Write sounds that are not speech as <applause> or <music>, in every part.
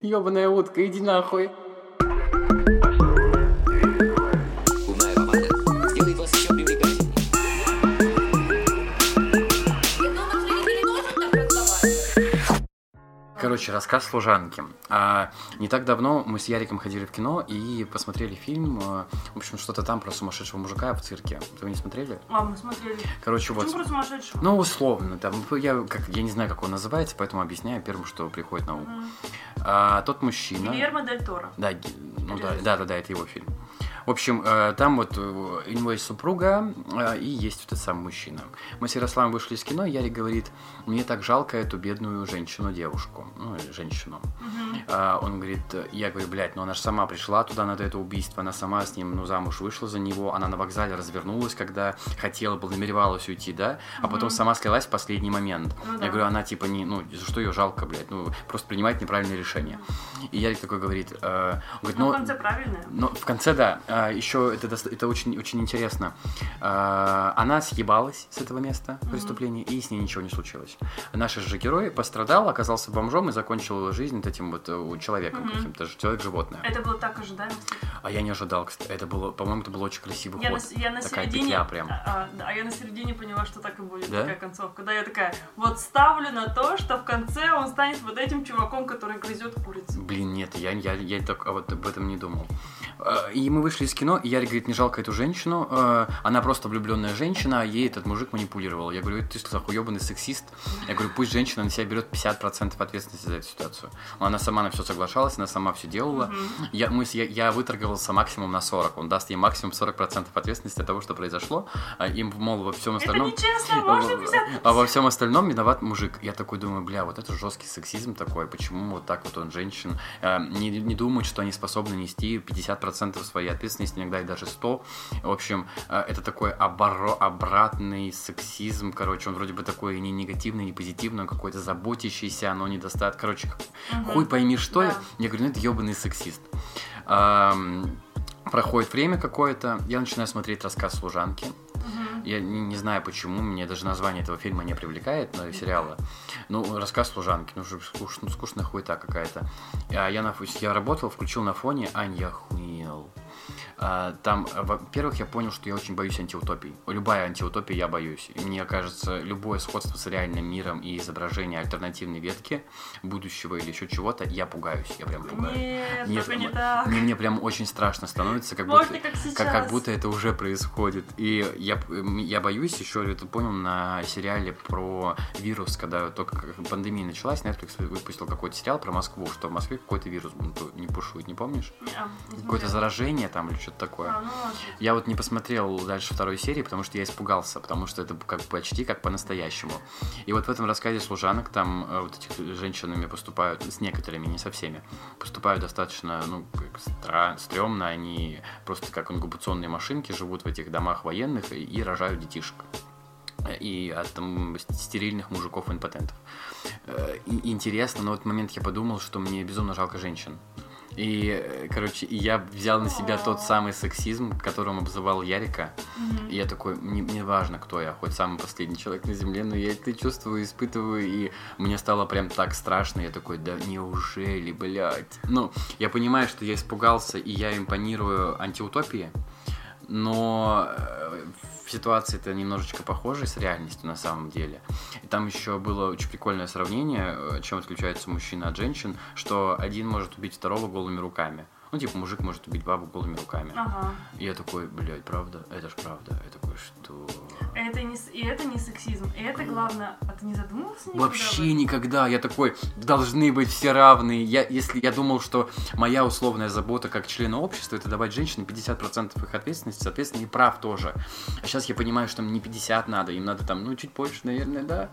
Ёбаная утка, иди нахуй. Короче, рассказ служанки. А, не так давно мы с Яриком ходили в кино и посмотрели фильм, а, в общем, что-то там про сумасшедшего мужика в цирке. Вы не смотрели? А, мы смотрели. Короче, вот. Почему про сумасшедшего? Ну, условно, там, я, как, я не знаю, как он называется, поэтому объясняю первым, что приходит на ум. Мгм. А, тот мужчина... Гильермо Дель Торо. Да, ну да, да, да, да, это его фильм. В общем, э, там вот э, у него есть супруга э, и есть вот этот самый мужчина. Мы с Ярославом вышли из кино, и Ярик говорит, мне так жалко эту бедную женщину-девушку, ну, или женщину. А, он говорит, я говорю, блядь, ну она же сама пришла туда на это убийство, она сама с ним, ну, замуж вышла за него, она на вокзале развернулась, когда хотела, была, намеревалась уйти, да, а потом Мгм. сама слилась в последний момент. Ну я да. говорю, она типа не, ну, за что ее жалко, блядь, ну, просто принимает неправильные решения. И Ярик такой говорит, э, говорит, Ну, ну, в конце правильное. но в конце, да, еще это, это очень, очень интересно. А, Она съебалась с этого места преступления, и с ней ничего не случилось. Наш же герой пострадал, оказался бомжом и закончил жизнь вот этим вот э, человеком Мгм. каким-то, человек-животное. Это было так ожидаемо. А я не ожидал, кстати. Это было, по-моему, это был очень красивый Я на, ход. с- я на Такая середине, петля прям. А, а, а я на середине поняла, что так и будет, Да? такая концовка. Да, я такая, вот ставлю на то, что в конце он станет вот этим чуваком, который грызет курицу. Блин, нет, я, я, я так а вот об этом не думал. А, И мы вышли из кино, и Ярик говорит, не жалко эту женщину, э, она просто влюбленная женщина, а ей этот мужик манипулировал. Я говорю, ты что, хуёбаный сексист? Я говорю, пусть женщина на себя берет 50% ответственности за эту ситуацию. Она сама на все соглашалась, она сама все делала. Я, мы, я, я выторговался максимум на 40. Он даст ей максимум 40% ответственности от того, что произошло. А Им, мол, во всем Это остальном... нечестно, <laughs> можно В- 50 А во всем остальном виноват мужик. Я такой думаю, бля, вот это жесткий сексизм такой. Почему вот так вот он женщин э, не, не думает, что они способны нести 50% своей ответственности, иногда и даже 100. В общем, э, это такой оборо- обратный сексизм. Короче, он вроде бы такой не негативный, не позитивный, он какой-то заботящийся, но недостат. Короче, Мгм. хуй пойми что. Да. Я говорю, ну это ебаный сексист. Проходит время какое-то, я начинаю смотреть рассказ служанки. Я не, не знаю почему, мне даже название этого фильма не привлекает, но сериала. Ну, рассказ служанки, ну, скуш- ну, скучная хуета какая-то. А я, на, я работал, включил на фоне, Ань, я охуел. А, там, а, во-первых, я понял, что я очень боюсь антиутопий. Любая антиутопия я боюсь. И мне кажется, любое сходство с реальным миром и изображение альтернативной ветки будущего или еще чего-то, я пугаюсь. Я прям пугаюсь. Нет, Нет, не так. Мне, мне прям очень страшно становится, как Может, будто, как сейчас. как, как будто это уже происходит. И я, я боюсь, еще это понял на сериале про вирус, когда только пандемия началась, Netflix выпустил какой-то сериал про Москву, что в Москве какой-то вирус не пушует, не помнишь? Не, а, не Какое-то заражение там или что-то такое. А, ну. Я вот не посмотрел дальше второй серии, потому что я испугался, потому что это как почти как по-настоящему. И вот в этом рассказе служанок там э, вот этих женщинами поступают, с некоторыми, не со всеми, поступают достаточно, ну, стра- стрёмно, они просто как инкубационные машинки живут в этих домах военных и, и рожают детишек. И от там, стерильных мужиков-импотентов. Э, Интересно, но в этот момент я подумал, что мне безумно жалко женщин. И, э, короче, и я взял на себя тот самый сексизм, которым обзывал Ярика. Мгм. И я такой, мне, мне важно, кто я, хоть самый последний человек на земле, но я это чувствую, испытываю, и мне стало прям так страшно. Я такой, да неужели, блядь? Ну, я понимаю, что я испугался, и я импонирую антиутопии, но ситуации это немножечко похоже с реальностью на самом деле. И там еще было очень прикольное сравнение, э, чем отличается мужчина от женщин, что один может убить второго голыми руками. Ну, типа, мужик может убить бабу голыми руками. Ага. И я такой, блядь, правда? Это ж правда. Я такой, что... Это не, и это не сексизм. И это главное. А ты не задумывался никогда? об Вообще никогда. Я такой, должны быть все равные. Я, если я думал, что моя условная забота как члена общества, это давать женщинам 50% их ответственности, соответственно, и прав тоже. А сейчас я понимаю, что им не 50 надо, им надо там, ну, чуть больше, наверное, да.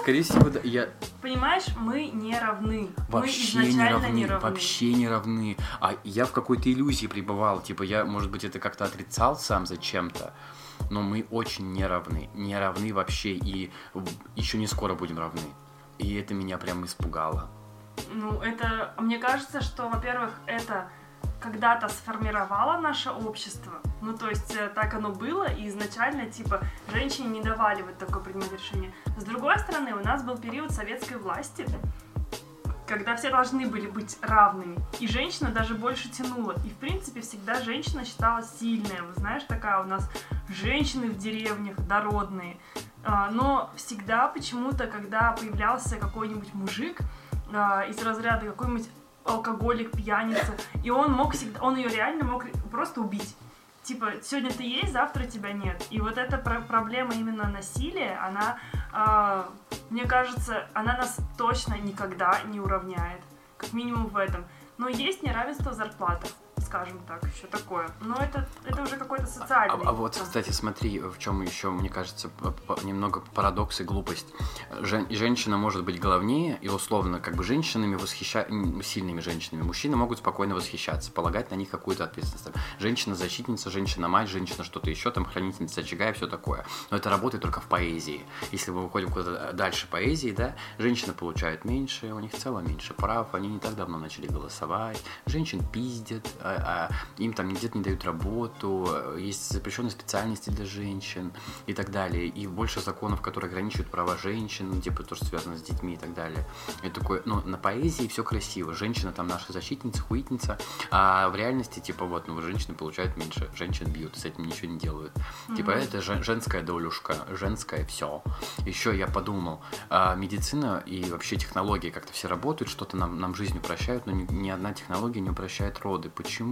Скорее всего, да. Я Понимаешь, мы не равны. вообще мы не равны, не равны. вообще не равны. А я в какой-то иллюзии пребывал, типа, я, может быть, это как-то отрицал сам зачем-то, но мы очень не равны, не равны вообще, и еще не скоро будем равны. И это меня прям испугало. Ну, это, мне кажется, что, во-первых, это когда-то сформировало наше общество. Ну, то есть, э, так оно было, и изначально, типа, женщине не давали вот такое принимать решение. С другой стороны, у нас был период советской власти, когда все должны были быть равными. И женщина даже больше тянула. И, в принципе, всегда женщина считалась сильная. Вы знаешь, такая у нас женщины в деревнях, дородные. А, Но всегда почему-то, когда появлялся какой-нибудь мужик а, из разряда какой-нибудь алкоголик, пьяница, и он мог всегда, он ее реально мог просто убить. Типа, сегодня ты есть, завтра тебя нет. И вот эта про- проблема именно насилия, она, а, мне кажется, она нас точно никогда не уравняет. Как минимум в этом. Но есть неравенство в зарплатах, скажем так, еще такое. Но это, это уже какой-то А, социальный. а вот, конфликт. кстати, смотри, в чем еще, мне кажется, немного парадокс и глупость. Жен- женщина может быть главнее, и условно, как бы женщинами восхища... сильными женщинами. Мужчины могут спокойно восхищаться, полагать на них какую-то ответственность. Женщина-защитница, женщина-мать, женщина что-то еще, там, хранительница очага и все такое. Но это работает только в поэзии. Если мы выходим куда-то дальше поэзии, да, женщины получают меньше, у них в целом меньше прав, они не так давно начали голосовать, женщин пиздят, а, им там где-то не дают работу, э, есть запрещенные специальности для женщин и так далее, и больше законов, которые ограничивают права женщин, ну, типа то, что связано с детьми и так далее. И такое, ну, на поэзии все красиво, женщина там наша защитница, хуитница, а в реальности, типа, вот, ну, женщины получают меньше, женщин бьют, с этим ничего не делают. Типа, это жен- женская долюшка, женское все. Еще я подумал, а, медицина и вообще технологии как-то все работают, что-то нам, нам жизнь упрощают, но ни, ни одна технология не упрощает роды. Почему?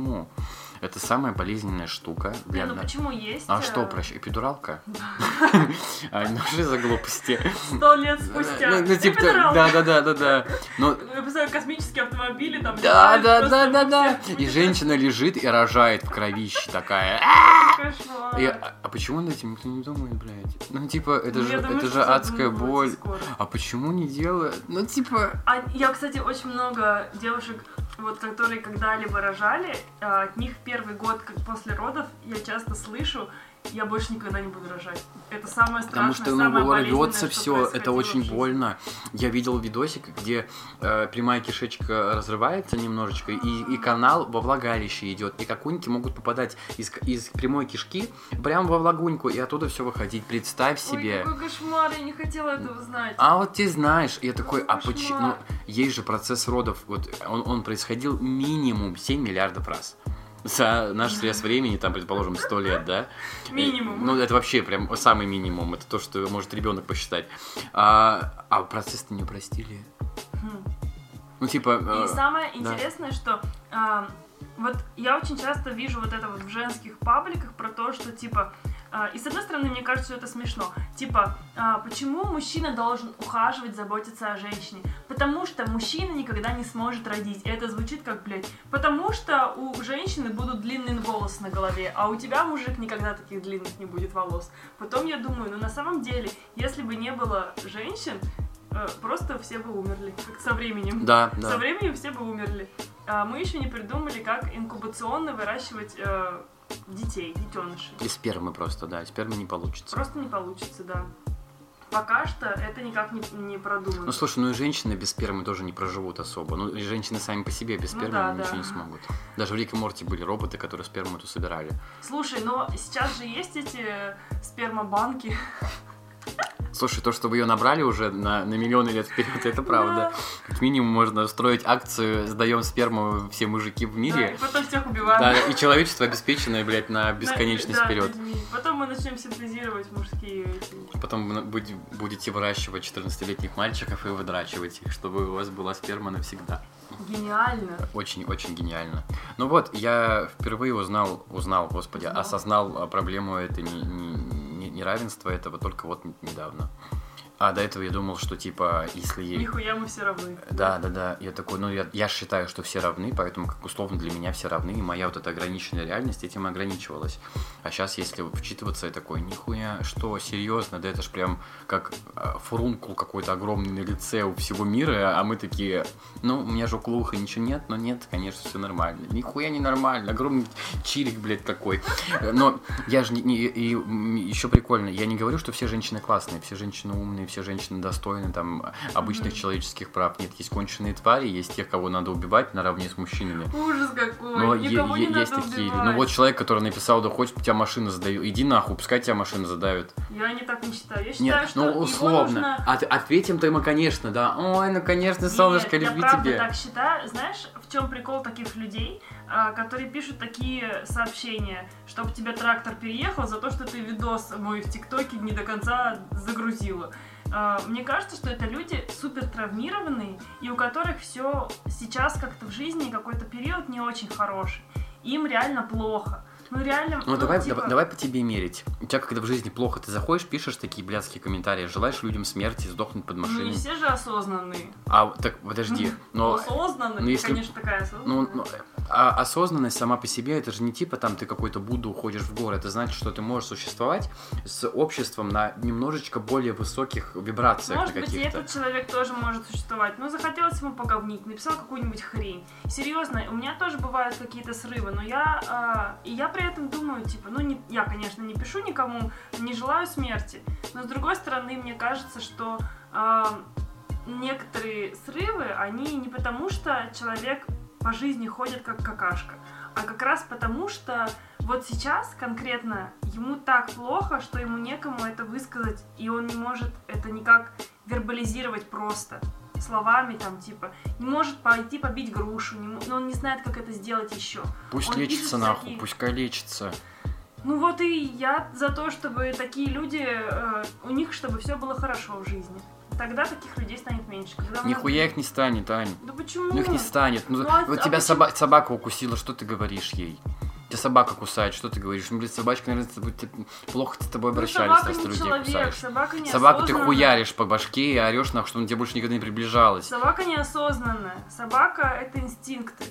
Это самая болезненная штука Не, для ну нас. почему есть? А э, что упрощает? Эпидуралка? <laughs> А, Ну что за глупости? Сто лет спустя. Ну, ну, типа, да, да, да, да, да. Представляю, космические автомобили там. да, да, да, да, да. И женщина лежит и рожает в кровище такая. И, а, а почему над этим никто не думает, блядь? Ну, типа, это Ну, же, это же адская боль. А почему не делают? Ну, типа... А я, кстати, очень много девушек, вот, которые когда-либо рожали, а, от них первый год, как после родов, я часто слышу, я больше никогда не буду рожать. Это самое Потому страшное, что самое ну, болезненное, рвется что все, это очень больно. Я видел видосик, где э, прямая кишечка разрывается немножечко, и, и канал во влагалище идет, и какуньки могут попадать из, из прямой кишки прямо во влагуньку, и оттуда все выходить. Представь себе. Ой, какой кошмар, я не хотела этого знать. А вот ты знаешь, я такой, а Кошмар. почему? Ну, есть же процесс родов, вот он, он происходил минимум 7 миллиардов раз. За наш срез времени, там, предположим, 100 лет, да? Минимум. Э, Ну, это вообще прям самый минимум. Это то, что может ребенок посчитать. А, а процесс-то не упростили. Хм. Ну, типа... И э, самое да. интересное, что а, вот я очень часто вижу вот это вот в женских пабликах про то, что типа и с одной стороны, мне кажется, что это смешно. Типа, а, почему мужчина должен ухаживать, заботиться о женщине? Потому что мужчина никогда не сможет родить. И это звучит как, блядь, потому что у женщины будут длинные волосы на голове, а у тебя, мужик, никогда таких длинных не будет волос. Потом я думаю, ну на самом деле, если бы не было женщин, э, просто все бы умерли, как со временем. Да, Со да. временем все бы умерли. А мы еще не придумали, как инкубационно выращивать э, детей, детенышей. И спермы просто, да. Спермы не получится. Просто не получится, да. Пока что это никак не, не продумано. Ну, слушай, ну и женщины без спермы тоже не проживут особо. Ну, и женщины сами по себе без Ну спермы да, ничего да. не смогут. Даже в Рик и Морти были роботы, которые сперму эту собирали. Слушай, но сейчас же есть эти спермобанки. Слушай, то, чтобы ее набрали уже на, на миллионы лет вперед, это правда. Как минимум можно строить акцию «Сдаем сперму все мужики в Да, мире». и потом всех убиваем. Да, и человечество обеспеченное, блядь, на Да, бесконечность да, вперед. людьми. Потом мы начнем синтезировать мужские эти. Потом вы будете выращивать 14-летних мальчиков и выдрачивать их, чтобы у вас была сперма навсегда. Гениально. Очень-очень гениально. Ну вот, я впервые узнал, узнал, господи, Узнал. осознал а, проблему это не, не- не- неравенства этого только вот недавно. А до этого я думал, что типа, если... Нихуя мы все равны. Да, да, да. Я такой, ну я, я считаю, что все равны, поэтому как условно для меня все равны, и моя вот эта ограниченная реальность этим ограничивалась. А сейчас, если вчитываться, я такой, нихуя, что, серьезно, да это ж прям как э, фурункул какой-то огромный на лице у всего мира, а мы такие, ну, у меня же около уха ничего нет, но нет, конечно, все нормально. Нихуя не нормально, огромный чирик, блядь, такой. Но я же не, не- и, еще прикольно, я не говорю, что все женщины классные, все женщины умные, все женщины достойны там обычных Мгм. человеческих прав. Нет, есть конченые твари, есть тех, кого надо убивать наравне с мужчинами. Ужас какой, Но е- не есть надо такие. убивать. Ну вот человек, который написал, да хоть тебя машина задавит. Иди нахуй, пускай тебя машина задавит. Я не так не считаю. Я считаю, Нет, что ну условно. нужно... От- ответим-то ему, конечно, да. Ой, ну конечно, солнышко, Нет, люби я правда тебе. так считаю. Знаешь, в чем прикол таких людей, а, которые пишут такие сообщения, чтобы тебе трактор переехал за то, что ты видос мой в ТикТоке не до конца загрузила. А, Мне кажется, что это люди супер травмированные, и у которых все сейчас как-то в жизни какой-то период не очень хороший. Им реально плохо. Ну реально, Ну, давай, типа, давай, давай по тебе мерить. У тебя, когда в жизни плохо, ты заходишь, пишешь такие блядские комментарии, желаешь людям смерти, сдохнуть под Ну не машиной. все же осознанные. А, так, подожди, но... осознанные, ну, если- конечно, такая осознанная. Ну, ну, а осознанность сама по себе, это же не типа там ты какой-то Будду уходишь в горы, это значит, что ты можешь существовать с обществом на немножечко более высоких вибрациях Может быть, и этот человек тоже может существовать. Ну, захотелось ему поговнить, написал какую-нибудь хрень. Серьезно, у меня тоже бывают какие-то срывы, но я... а, и я при этом думаю, типа, ну, не, я, конечно, не пишу никому, не желаю смерти. Но, с другой стороны, мне кажется, что а, некоторые срывы, они не потому, что человек по жизни ходит как какашка, а как раз потому, что вот сейчас конкретно ему так плохо, что ему некому это высказать, и он не может это никак вербализировать просто словами, там, типа, не может пойти побить грушу, не но он не знает, как это сделать еще. Пусть он лечится нахуй, всякие- пускай лечится. Ну вот и я за то, чтобы такие люди, э, у них, чтобы все было хорошо в жизни. Тогда таких людей станет меньше. Когда нас- Нихуя их не станет, Ань. Да почему? Ну их не станет. Ну, Ну, а- вот а тебя почему? соба- собака укусила, что ты говоришь ей? Тебя собака кусает, что ты говоришь? Ну, блин, собачка, наверное, тобой- ты- плохо с тобой Ну, обращались, ты не людей человек, кусаешь. собака не Собаку ты хуяришь по башке и орешь, нахуй, чтобы она тебе больше никогда не приближалась. Собака неосознанная. Собака это инстинкты.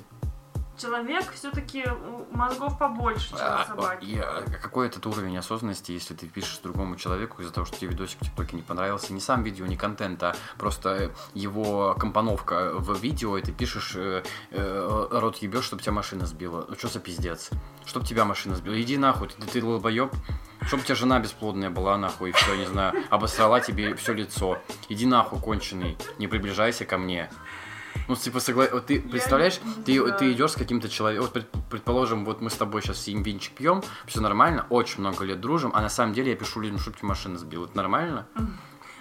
Человек все-таки мозгов побольше, чем А, у собаки. а, какой этот уровень осознанности, если ты пишешь другому человеку из-за того, что тебе видосик в ТикТоке не понравился? Не сам видео, не контент, а просто его компоновка в видео, и ты пишешь э, э, рот ебешь, чтобы тебя машина сбила. Ну что за пиздец? Чтоб тебя машина сбила. Иди нахуй, ты, ты долбоеб. Чтоб у тебя жена бесплодная была, нахуй, все, не знаю, обосрала тебе все лицо. Иди нахуй, конченый, не приближайся ко мне. Ну, типа, согла... вот ты представляешь, не ты, ты идешь с каким-то человеком, вот, пред- предположим, вот мы с тобой сейчас винчик пьем, все нормально, очень много лет дружим, а на самом деле я пишу людям, чтобы тебе машина сбила. Это нормально?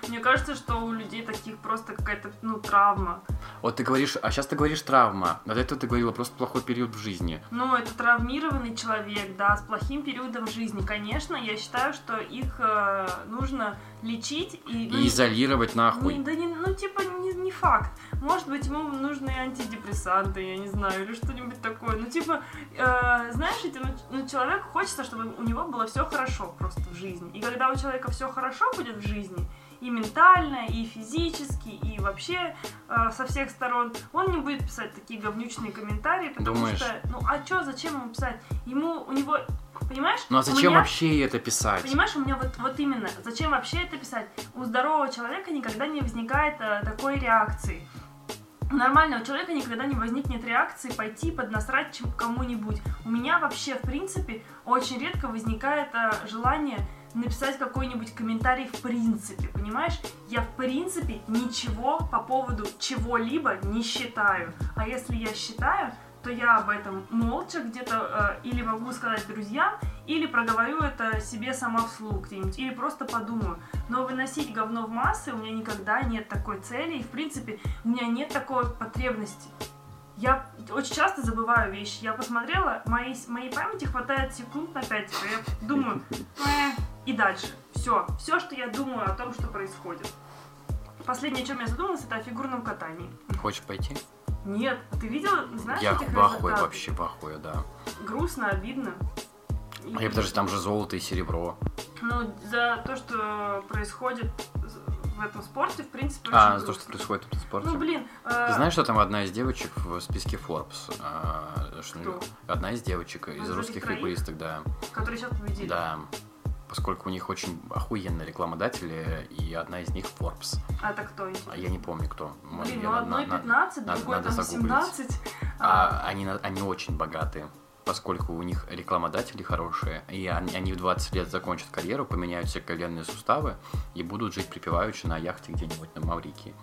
Мне кажется, что у людей таких просто какая-то, ну, травма. Вот ты говоришь, а сейчас ты говоришь травма, а до этого ты говорила просто плохой период в жизни. Ну, это травмированный человек, да, с плохим периодом в жизни. Конечно, я считаю, что их э, нужно лечить и... ну, И изолировать нахуй. Не, да не, ну, типа, не, не факт. Может быть, ему нужны антидепрессанты, я не знаю, или что-нибудь такое. Ну, типа, э, знаешь, эти, ну, ну, человеку хочется, чтобы у него было все хорошо просто в жизни. И когда у человека все хорошо будет в жизни, и ментально, и физически, и вообще э, со всех сторон, он не будет писать такие говнючные комментарии, потому Думаешь? что, ну, а чё, зачем ему писать? Ему, у него, понимаешь? Ну а зачем меня- вообще это писать? Понимаешь, у меня вот, вот именно, зачем вообще это писать? У здорового человека никогда не возникает э, такой реакции. У нормального человека никогда не возникнет реакции пойти поднасрать кому-нибудь. У меня вообще, в принципе, очень редко возникает э, желание написать какой-нибудь комментарий в принципе, понимаешь? Я в принципе ничего по поводу чего-либо не считаю. А если я считаю, то я об этом молча где-то э, или могу сказать друзьям, или проговорю это себе сама вслух где-нибудь, или просто подумаю. Но выносить говно в массы у меня никогда нет такой цели, и в принципе у меня нет такой потребности. Я очень часто забываю вещи. Я посмотрела, моей, моей памяти хватает секунд на 5, типа, я думаю, «Э», и дальше. Все. Все, что я думаю о том, что происходит. Последнее, о чем я задумалась, это о фигурном катании. Хочешь пойти? Нет, ты видел, знаешь, я этих в ахуе, результатов? вообще в ахуе, да. Грустно, обидно. И- А я подожди, там же золото и серебро. Ну, за то, что происходит в этом спорте, в принципе, А, за то, что происходит в этом спорте. Ну, блин, э, Ты знаешь, что там одна из девочек в списке Forbes? а, что-? Одна из девочек из Из русских троих? фигуристок, да. которые сейчас победили. Да. Поскольку у них очень охуенные рекламодатели, и одна из них Forbes. А это кто? А я не помню, кто. Может, Блин, ну на- одной на- 15, надо- другой надо там загуглить. 17. А, они, на- они очень богатые. поскольку у них рекламодатели хорошие, и они, они в 20 лет закончат карьеру, поменяют все коленные суставы и будут жить припеваючи на яхте где-нибудь на Маврикии.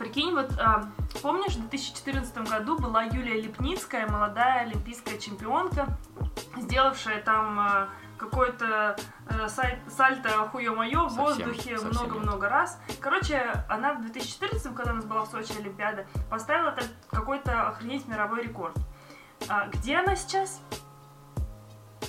Прикинь, вот а, помнишь, в 2014 году была Юлия Лепницкая, молодая олимпийская чемпионка, сделавшая там а, какой-то э, сайт, сальто хуё-моё в воздухе много-много раз. Короче, она в 2014, когда у нас была в Сочи Олимпиада, поставила какой-то охренеть мировой рекорд. А где она сейчас?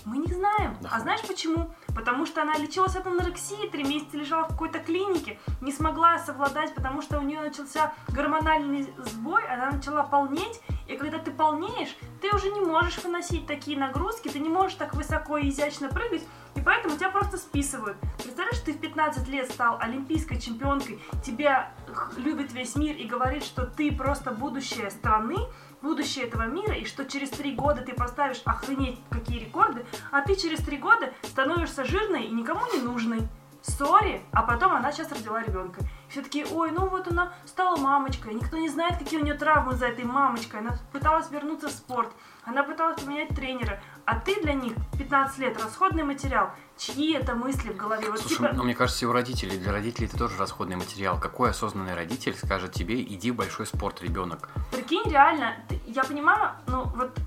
Мы не знаем. Да. А знаешь почему? Потому что она лечилась от анорексии, три месяца лежала в какой-то клинике, не смогла совладать, потому что у нее начался гормональный сбой, она начала полнеть, и когда ты полнеешь, ты уже не можешь выносить такие нагрузки, ты не можешь так высоко и изящно прыгать, и поэтому тебя просто списывают. Представляешь, ты в 15 лет стал олимпийской чемпионкой, тебя любит весь мир и говорит, что ты просто будущее страны, будущее этого мира, и что через три года ты поставишь охренеть какие рекорды, а ты через три года становишься жирной и никому не нужной. Сори, а потом она сейчас родила ребенка. Все таки ой, ну вот она стала мамочкой, никто не знает, какие у нее травмы за этой мамочкой. Она пыталась вернуться в спорт, она пыталась поменять тренера, а ты для них 15 лет расходный материал. Чьи это мысли в голове? Вот Слушай, типа, ну мне кажется, и у родителей, для родителей это тоже расходный материал. Какой осознанный родитель скажет тебе, иди в большой спорт, ребенок? Прикинь, реально, я понимаю, ну вот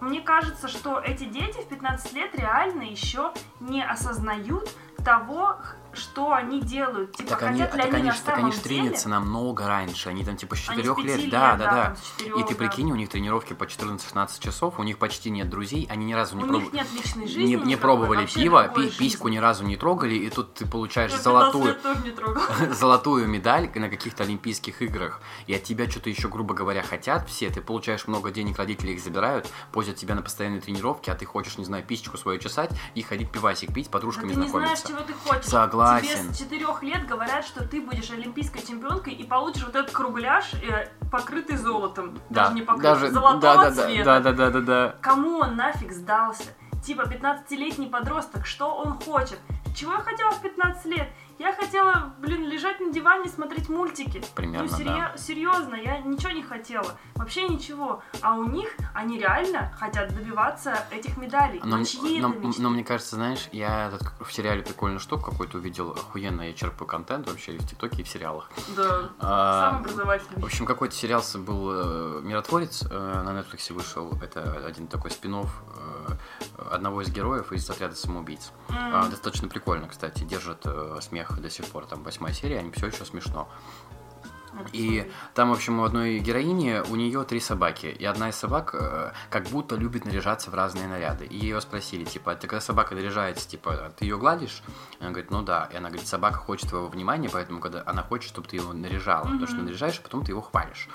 мне кажется, что эти дети в 15 лет реально еще не осознают того, что они делают. Типа, Так они, хотят ли так они они, на так они самом ж деле? тренятся намного раньше. Они там типа с Они с 4 пяти лет. Да, лет, да, да, да. И ты прикинь, у них тренировки по 14-16 часов, у них почти нет друзей, они ни разу не пробовали. не, не никакой, пробовали пиво, пи- письку жизни. ни разу не трогали, и тут ты получаешь Я в 15 золотую, <laughs> золотую медаль на каких-то Олимпийских играх, и от тебя что-то еще, грубо говоря, хотят все, ты получаешь много денег, родители их забирают, позят тебя на постоянные тренировки, а ты хочешь, не знаю, писечку свою чесать и ходить пивасик пить, с подружками ты не знаешь, знакомиться. чего ты хочешь. Согласен. Тебе с четырех лет говорят, что ты будешь олимпийской чемпионкой и получишь вот этот кругляш, э, покрытый золотом. Да, Даже не покрытый, даже, золотого да, да, да, цвета. да, да, да, да, да. Кому он нафиг сдался? Типа 15-летний подросток, что он хочет? Чего я хотела в 15 лет? Я хотела, блин, лежать на диване и смотреть мультики. Примерно, ну, серьё- серьезно, я ничего не хотела. Вообще ничего. А у них, они реально хотят добиваться этих медалей. Но, Но, чьи но- это мечты? но мне кажется, знаешь, я этот в сериале прикольную штуку какую-то увидел, охуенно я черпаю контент вообще и в ТикТоке, и в сериалах. Да, А, сам образовательный. В общем, какой-то сериал с- был э, «Миротворец», э, на Netflix вышел, это один такой спин одного из героев из «Отряда самоубийц». М. А, достаточно прикольно, кстати, держит э, смех до сих пор, там восьмая серия, они все еще смешно. И там, в общем, у одной героини, у нее три собаки. И одна из собак э, как будто любит наряжаться в разные наряды. И ее спросили, типа, ты когда собака наряжается, типа, ты ее гладишь? И она говорит, ну да. И она говорит, собака хочет твоего внимания, поэтому когда она хочет, чтобы ты его наряжала. Потому что наряжаешь, а потом ты его хвалишь.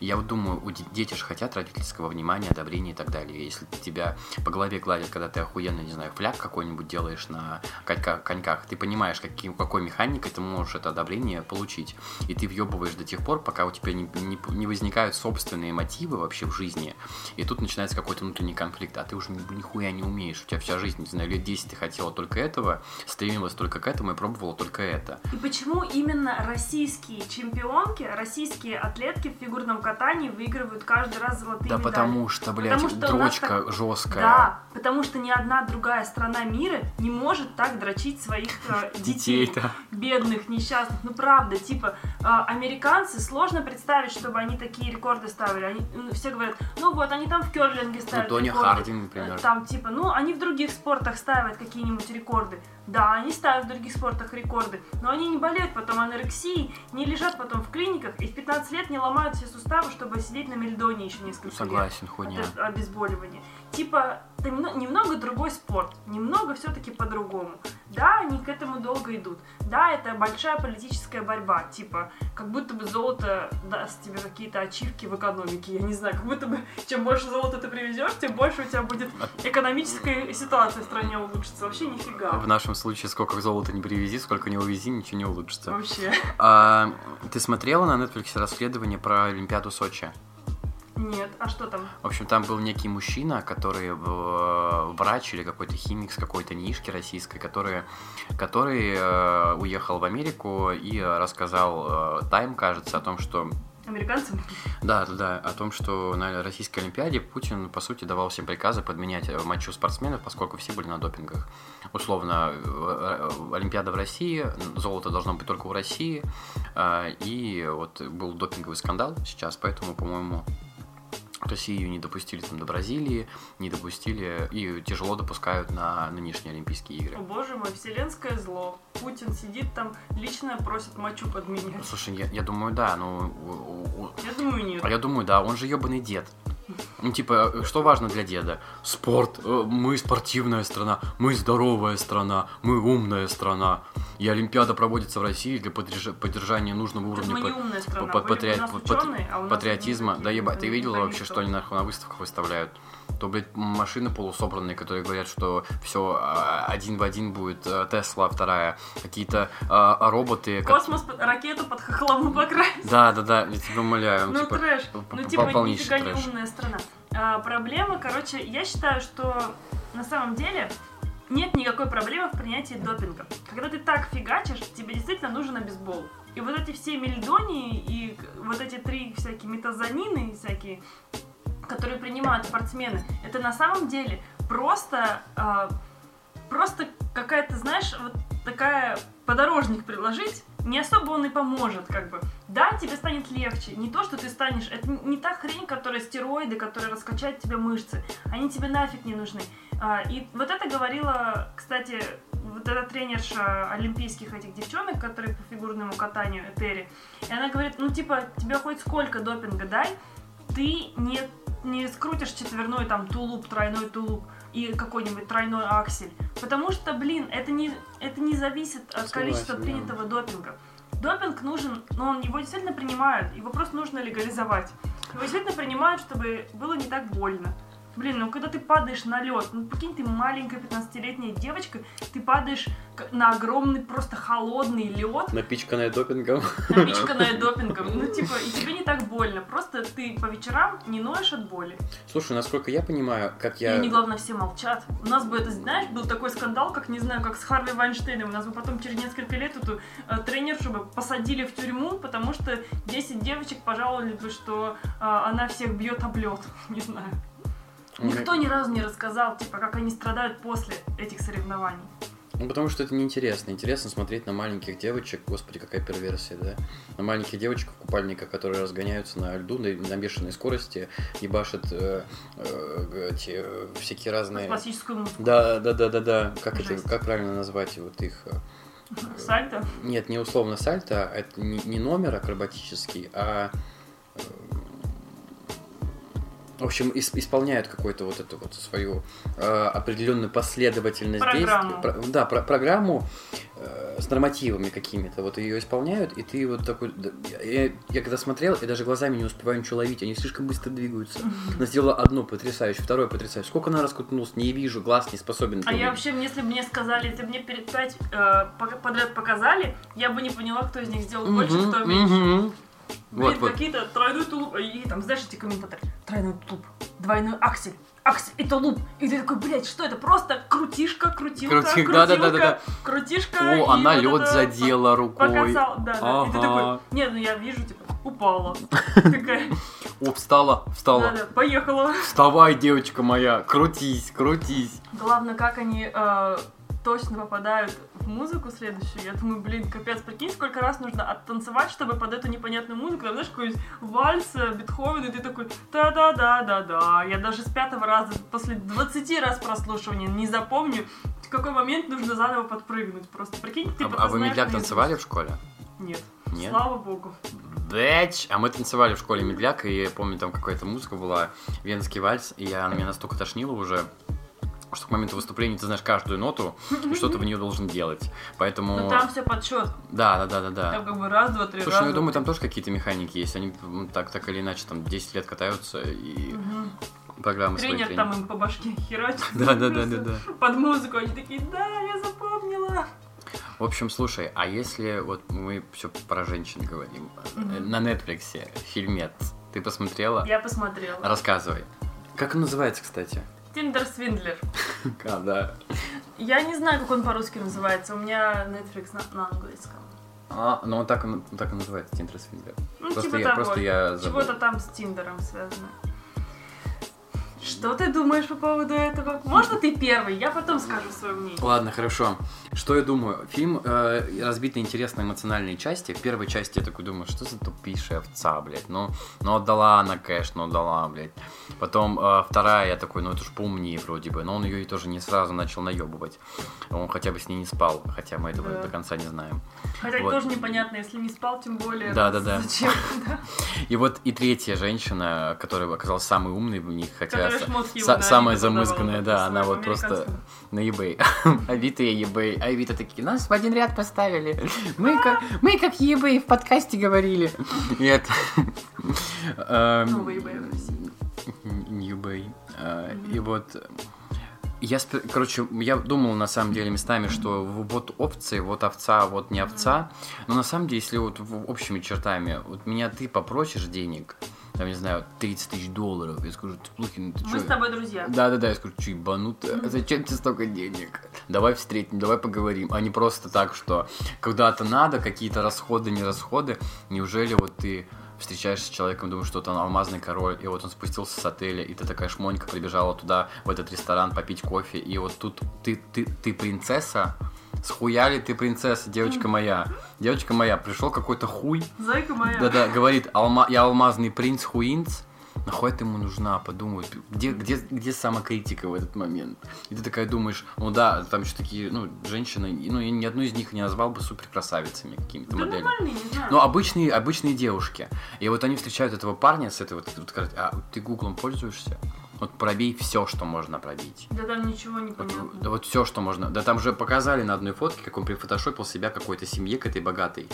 И я вот думаю, у де- дети же хотят родительского внимания, одобрения и так далее. Если тебя по голове гладят, когда ты охуенно, не знаю, фляг какой-нибудь делаешь на конька- коньках, ты понимаешь, каким, какой механикой ты можешь это одобрение получить. И ты въебываешь до тех пор, пока у тебя не, не- не возникают собственные мотивы вообще в жизни. И тут начинается какой-то внутренний конфликт, а ты уже ни- нихуя не умеешь. У тебя вся жизнь, не знаю, лет 10 ты хотела только этого, стремилась только к этому и пробовала только это. И почему именно российские чемпионки, российские атлетки в фигурном катании выигрывают каждый раз золотые Да медали? потому что, блядь, Потому что дрочка так- жесткая. Да, потому что ни одна другая страна мира не может так дрочить своих э, <laughs> детей. Бедных, несчастных. Ну правда, типа, э, американцы, сложно представить, чтобы они такие рекорды ставили. Они, ну, все говорят, ну вот, они там в керлинге Ну, ставят Тони рекорды. Хардин, например. Там, типа, ну, они в других спортах ставят какие-нибудь рекорды. Да, они ставят в других спортах рекорды, но они не болеют потом анорексией, не лежат потом в клиниках и в 15 лет не ломают все суставы, чтобы сидеть на мельдоне еще несколько лет. Согласен, хуйня. Это обезболивание. Типа, это немно- немного другой спорт, немного все-таки по-другому. Да, они к этому долго идут. Да, это большая политическая борьба. Типа, как будто бы золото даст тебе какие-то ачивки в экономике. Я не знаю, как будто бы чем больше золота ты привезешь, тем больше у тебя будет экономическая ситуация в стране улучшится. Вообще нифига. В нашем случае, сколько золота не привези, сколько не увези, ничего не улучшится. Вообще. А, ты смотрела на Netflix расследование про Олимпиаду Сочи? Нет, а что там? В общем, там был некий мужчина, который э, врач или какой-то химик с какой-то нишки российской, который, который э, уехал в Америку и рассказал э, Тайм, кажется, о том, что Американцам? Да, да, да, о том, что на Российской Олимпиаде Путин, по сути, давал всем приказы подменять э, мочу спортсменов, поскольку все были на допингах. Условно, Олимпиада в России, золото должно быть только у России, и вот был допинговый скандал сейчас, поэтому, по-моему, Россию не допустили там до Бразилии, не допустили и тяжело допускают на нынешние Олимпийские игры. О боже мой, вселенское зло. Путин сидит там, лично просит мочу подменять. Слушай, я, я думаю, да, ну... Я думаю, нет. А я думаю, да, он же ебаный дед. Ну, типа, э, что важно для деда? Спорт. э, Мы спортивная страна, мы здоровая страна, мы умная страна. И Олимпиада проводится в России для поддерж- поддержания нужного Так уровня мы не па- умная страна. па- Были бы патри- у нас пат- ученые, а патриотизма. Да ебать, ты видела вообще, что они нахуй на выставках выставляют? То, блядь, машины полусобранные, которые говорят, что все один в один будет э, Тесла, вторая. Какие-то э, роботы. ко- Космос, под- ракету под хохлому покрасить. Да, да, да, я тебя умоляю. Ну, типа, трэш. Ну, типа, нифига не умная страна. А, проблема, короче, я считаю, что на самом деле нет никакой проблемы в принятии допинга. Когда ты так фигачишь, тебе действительно нужен обезбол. И вот эти все мельдонии и вот эти три всякие метазонины всякие, которые принимают спортсмены, это на самом деле просто, а, просто какая-то, знаешь, вот такая подорожник приложить, не особо он и поможет, как бы. Да, тебе станет легче. Не то, что ты станешь... Это не та хрень, которая стероиды, которые раскачают тебе мышцы. Они тебе нафиг не нужны. А, и вот это говорила, кстати, вот эта тренерша олимпийских этих девчонок, которые по фигурному катанию, Этери. И она говорит, ну, типа, тебе хоть сколько допинга дай, ты не, не скрутишь четверной там тулуп, тройной тулуп и какой-нибудь тройной аксель. Потому что, блин, это не, это не зависит от Согласен, количества да. принятого допинга. Допинг нужен, но он, его действительно принимают. Его просто нужно легализовать. Его действительно принимают, чтобы было не так больно. Блин, ну когда ты падаешь на лед, ну прикинь, ты маленькая 15-летняя девочка, ты падаешь на огромный просто холодный лед, Напичканная допингом. напичканная <laughs> допингом. Ну, типа, и тебе не так больно. Просто ты по вечерам не ноешь от боли. Слушай, насколько я понимаю, как И я... они, главное, все молчат. У нас бы это, знаешь, был такой скандал, как, не знаю, как с Харви Вайнштейном. У нас бы потом через несколько лет эту э, тренершу бы посадили в тюрьму, потому что 10 девочек пожаловали бы, что э, она всех бьет об лед. <laughs> Не знаю. Никто ни разу не рассказал, типа, как они страдают после этих соревнований. Ну, потому что это неинтересно. Интересно смотреть на маленьких девочек, господи, какая перверсия, да? На маленьких девочек в купальниках, которые разгоняются на льду на, на бешеной скорости, ебашат э, э, эти, э, всякие разные... Классическую музыку. Да, да, да, да, да. Как это, как правильно назвать вот их? э, <laughs> Сальто. Нет, не условно сальто, это не, не номер акробатический, а э, в общем, ис- исполняют какую-то вот эту вот свою э, определенную последовательность Программу. действий. Про- да, про- программу э, с нормативами какими-то. Вот ее исполняют, и ты вот такой... Я, я когда смотрел, я даже глазами не успеваю ничего ловить, они слишком быстро двигаются. Она сделала одно потрясающе, второе потрясающе. Сколько она раскутнулась, не вижу, глаз не способен. А я вообще, если бы мне сказали, если бы мне перед пять э, подряд показали, я бы не поняла, кто из них сделал больше, кто меньше. Блин, Вот, вот. какие-то тройной тулуп. И там, знаешь, эти комментаторы. Тройной тулуп, двойной аксель, аксель и тулуп. И ты такой, блядь, что это? Просто крутишка, крутилка, Крути- крутилка, да-да-да-да-да. крутишка. О, она вот лед это задела рукой. Показал, да, да. И ты Ага. такой, нет, ну я вижу, типа, упала. <laughs> Такая, О, встала, встала. да-да, поехала. Вставай, девочка моя, крутись, крутись. Главное, как они э, точно попадают в музыку следующую. Я думаю, блин, капец, прикинь, сколько раз нужно оттанцевать, чтобы под эту непонятную музыку, там, знаешь, какой-нибудь вальс, э, Бетховен, и ты такой, да-да-да-да-да. Я даже с пятого раза, после 20 раз прослушивания не запомню, в какой момент нужно заново подпрыгнуть. Просто прикинь, ты а, а вы медляк танцевали в школе? Нет. Нет? Слава богу. Бэч! А мы танцевали в школе медляк, и я помню, там какая-то музыка была, венский вальс, и я, она меня настолько тошнила уже, что к моменту выступления ты знаешь каждую ноту, и что ты в нее должен делать. Поэтому... Ну там все подсчет. Да, да, да, да, да. Там как бы раз, два, три, Слушай, раз, ну я думаю, там тоже какие-то механики есть. Они так, так или иначе там 10 лет катаются и Мгм. программы свои Тренер там им по башке херачит. <laughs> Да, да, да, да, да. Под музыку они такие, да, я запомнила. В общем, слушай, а если вот мы все про женщин говорим, Мгм. на Netflix фильмец, ты посмотрела? Я посмотрела. Рассказывай. Как он называется, кстати? Тиндер Свиндлер. А, да. Я не знаю, как он по-русски называется. У меня Netflix на, на английском. А, ну он так, он так и называется, Тинтер Свиндлер. Ну, Ну, Просто типа я, того. просто я забыл. Чего-то там с Тиндером связано. Что ты думаешь по поводу этого? Можно ты первый? Я потом скажу свое мнение. Ладно, хорошо. Что я думаю? Фильм э, разбит на интересные эмоциональные части. В первой части я такой думаю, что за тупейшая овца, блядь. Ну, ну отдала она кэш, ну отдала, блядь. Потом э, вторая, я такой, ну это ж поумнее вроде бы. Но он ее и тоже не сразу начал наебывать. Он хотя бы с ней не спал, хотя мы этого Да. до конца не знаем. Хотя Вот. тоже непонятно, если не спал, тем более. Да-да-да. Зачем? Да. И вот и третья женщина, которая оказалась самой умной в них, хотя Его на самая замызганная, да, она вот просто на eBay. <laughs> Авито и eBay. Авито такие, нас в один ряд поставили. <laughs> Мы как, мы как eBay в подкасте говорили. Нет. Эм, Новый eBay в России. А, И вот я, короче, я думал на самом деле местами, что вот опции, вот овца, вот не овца. Но на самом деле, если вот общими чертами, вот меня ты попросишь денег, там, не знаю, 30 тысяч долларов, я скажу, ты, Плухин, ты Мы чё?» с тобой друзья. Да-да-да, я скажу, что ебанутая, а зачем тебе столько денег? Давай встретим, давай поговорим, а не просто так, что когда-то надо, какие-то расходы, не расходы, неужели вот ты встречаешься с человеком, думаешь, что он алмазный король, и вот он спустился с отеля, и ты такая шмонька прибежала туда, в этот ресторан, попить кофе, и вот тут ты, ты, ты принцесса, схуяли ты принцесса, девочка моя, девочка моя, пришел какой-то хуй, Зайка моя. да-да, говорит, Алма, я алмазный принц Хуинц. Нахуй ты ему нужна, подумай, где, где, где самокритика в этот момент? И ты такая думаешь, ну да, там еще такие, ну, женщины, ну, я ни одну из них не назвал бы супер красавицами какими-то Да моделями. не знаю. Ну, обычные, обычные девушки. И вот они встречают этого парня с этой вот, вот а ты гуглом пользуешься? Вот пробей все, что можно пробить. Да там ничего не Вот, понятно. да вот все, что можно. Да там же показали на одной фотке, как он прифотошопил себя какой-то семье, к этой богатой.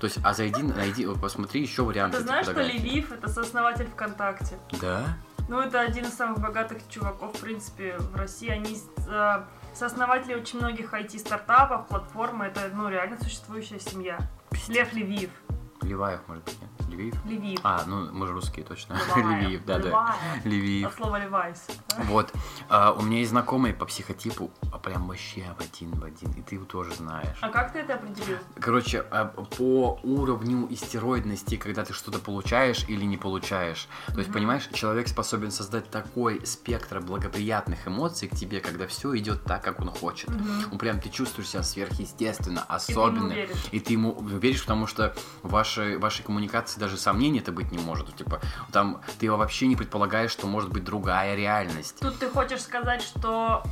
То есть, а зайди, найди, вот посмотри еще варианты. Ты знаешь, что. Левив это сооснователь ВКонтакте? Да? Ну, это один из самых богатых чуваков, в принципе, в России. Они э, сооснователи очень многих IT-стартапов, платформы. Это, ну, реально существующая семья. Лев Левиев. Ливаев, может быть, нет? Львив? Левиев. А, ну мы же русские, точно. <laughs> Леваев. Львив, да, да. Леваев. Львив. От слова Левайс. Вот. А, у меня есть знакомые по психотипу, а прям вообще в один в один. И ты его тоже знаешь. А как ты это определил? Короче, а, по уровню истероидности, когда ты что-то получаешь или не получаешь. То есть, понимаешь, человек способен создать такой спектр благоприятных эмоций к тебе, когда все идет так, как он хочет. Мгм. Ну, прям ты чувствуешь себя сверхъестественно, И ты ему особенно. веришь. И ты ему веришь, потому что в вашей, вашей коммуникации даже сомнений это быть не может. Типа, там ты вообще не предполагаешь, что может быть другая реальность. Тут ты хочешь сказать, что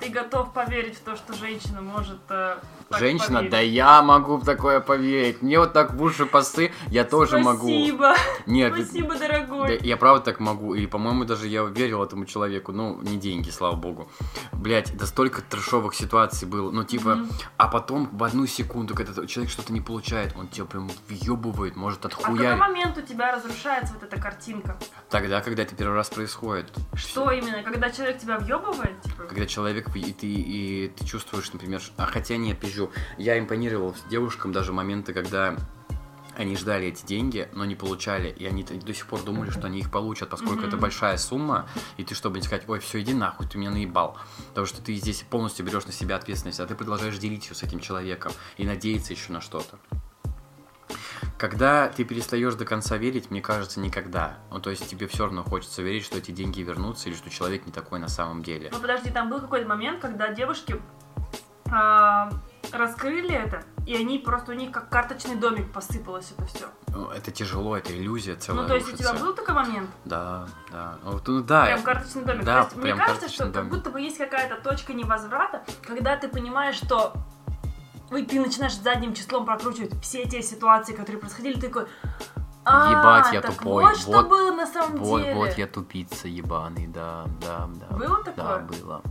ты готов поверить в то, что женщина может э, Женщина, поверить. да я могу в такое поверить. Мне вот так в уши посы, я тоже могу. Спасибо. Нет, Спасибо, да, дорогой. я правда так могу. И, по-моему, даже я верил этому человеку. Ну, не деньги, слава богу. Блять, да столько трешовых ситуаций было. Ну, типа, Мгм. а потом в одну секунду, когда человек что-то не получает, он тебя прям въебывает, может А в какой момент у тебя разрушается вот эта картинка? Тогда, когда это первый раз происходит. Что именно? Когда человек тебя въебывает? Типа? Когда человек, и ты, и ты чувствуешь, например, а хотя нет, пизжу, я импонировал девушкам даже моменты, когда они ждали эти деньги, но не получали, и они до сих пор думали, что они их получат, поскольку Мгм. это большая сумма, и ты, чтобы не сказать, ой, все, иди нахуй, ты меня наебал, потому что ты здесь полностью берешь на себя ответственность, а ты продолжаешь делить ее с этим человеком и надеяться еще на что-то. Когда ты перестаешь до конца верить, мне кажется, никогда. Ну, то есть тебе все равно хочется верить, что эти деньги вернутся, или что человек не такой на самом деле. Ну подожди, там был какой-то момент, когда девушки а, раскрыли это, и они просто у них как карточный домик посыпалось это все. Ну, Это тяжело, это иллюзия целая Ну то есть у рушится. тебя был такой момент? Да, да. Ну, вот, ну, да. Прям карточный домик. да, То есть, мне прям кажется, карточный что как домик. будто бы есть какая-то точка невозврата, когда ты понимаешь, что вы, ты начинаешь задним числом прокручивать все те ситуации, которые происходили, ты такой. «А, Ебать, я так тупой, Вот что вот- было на самом Вот, деле. вот я тупица ебаный, да, да, да. Было Да, такое? было.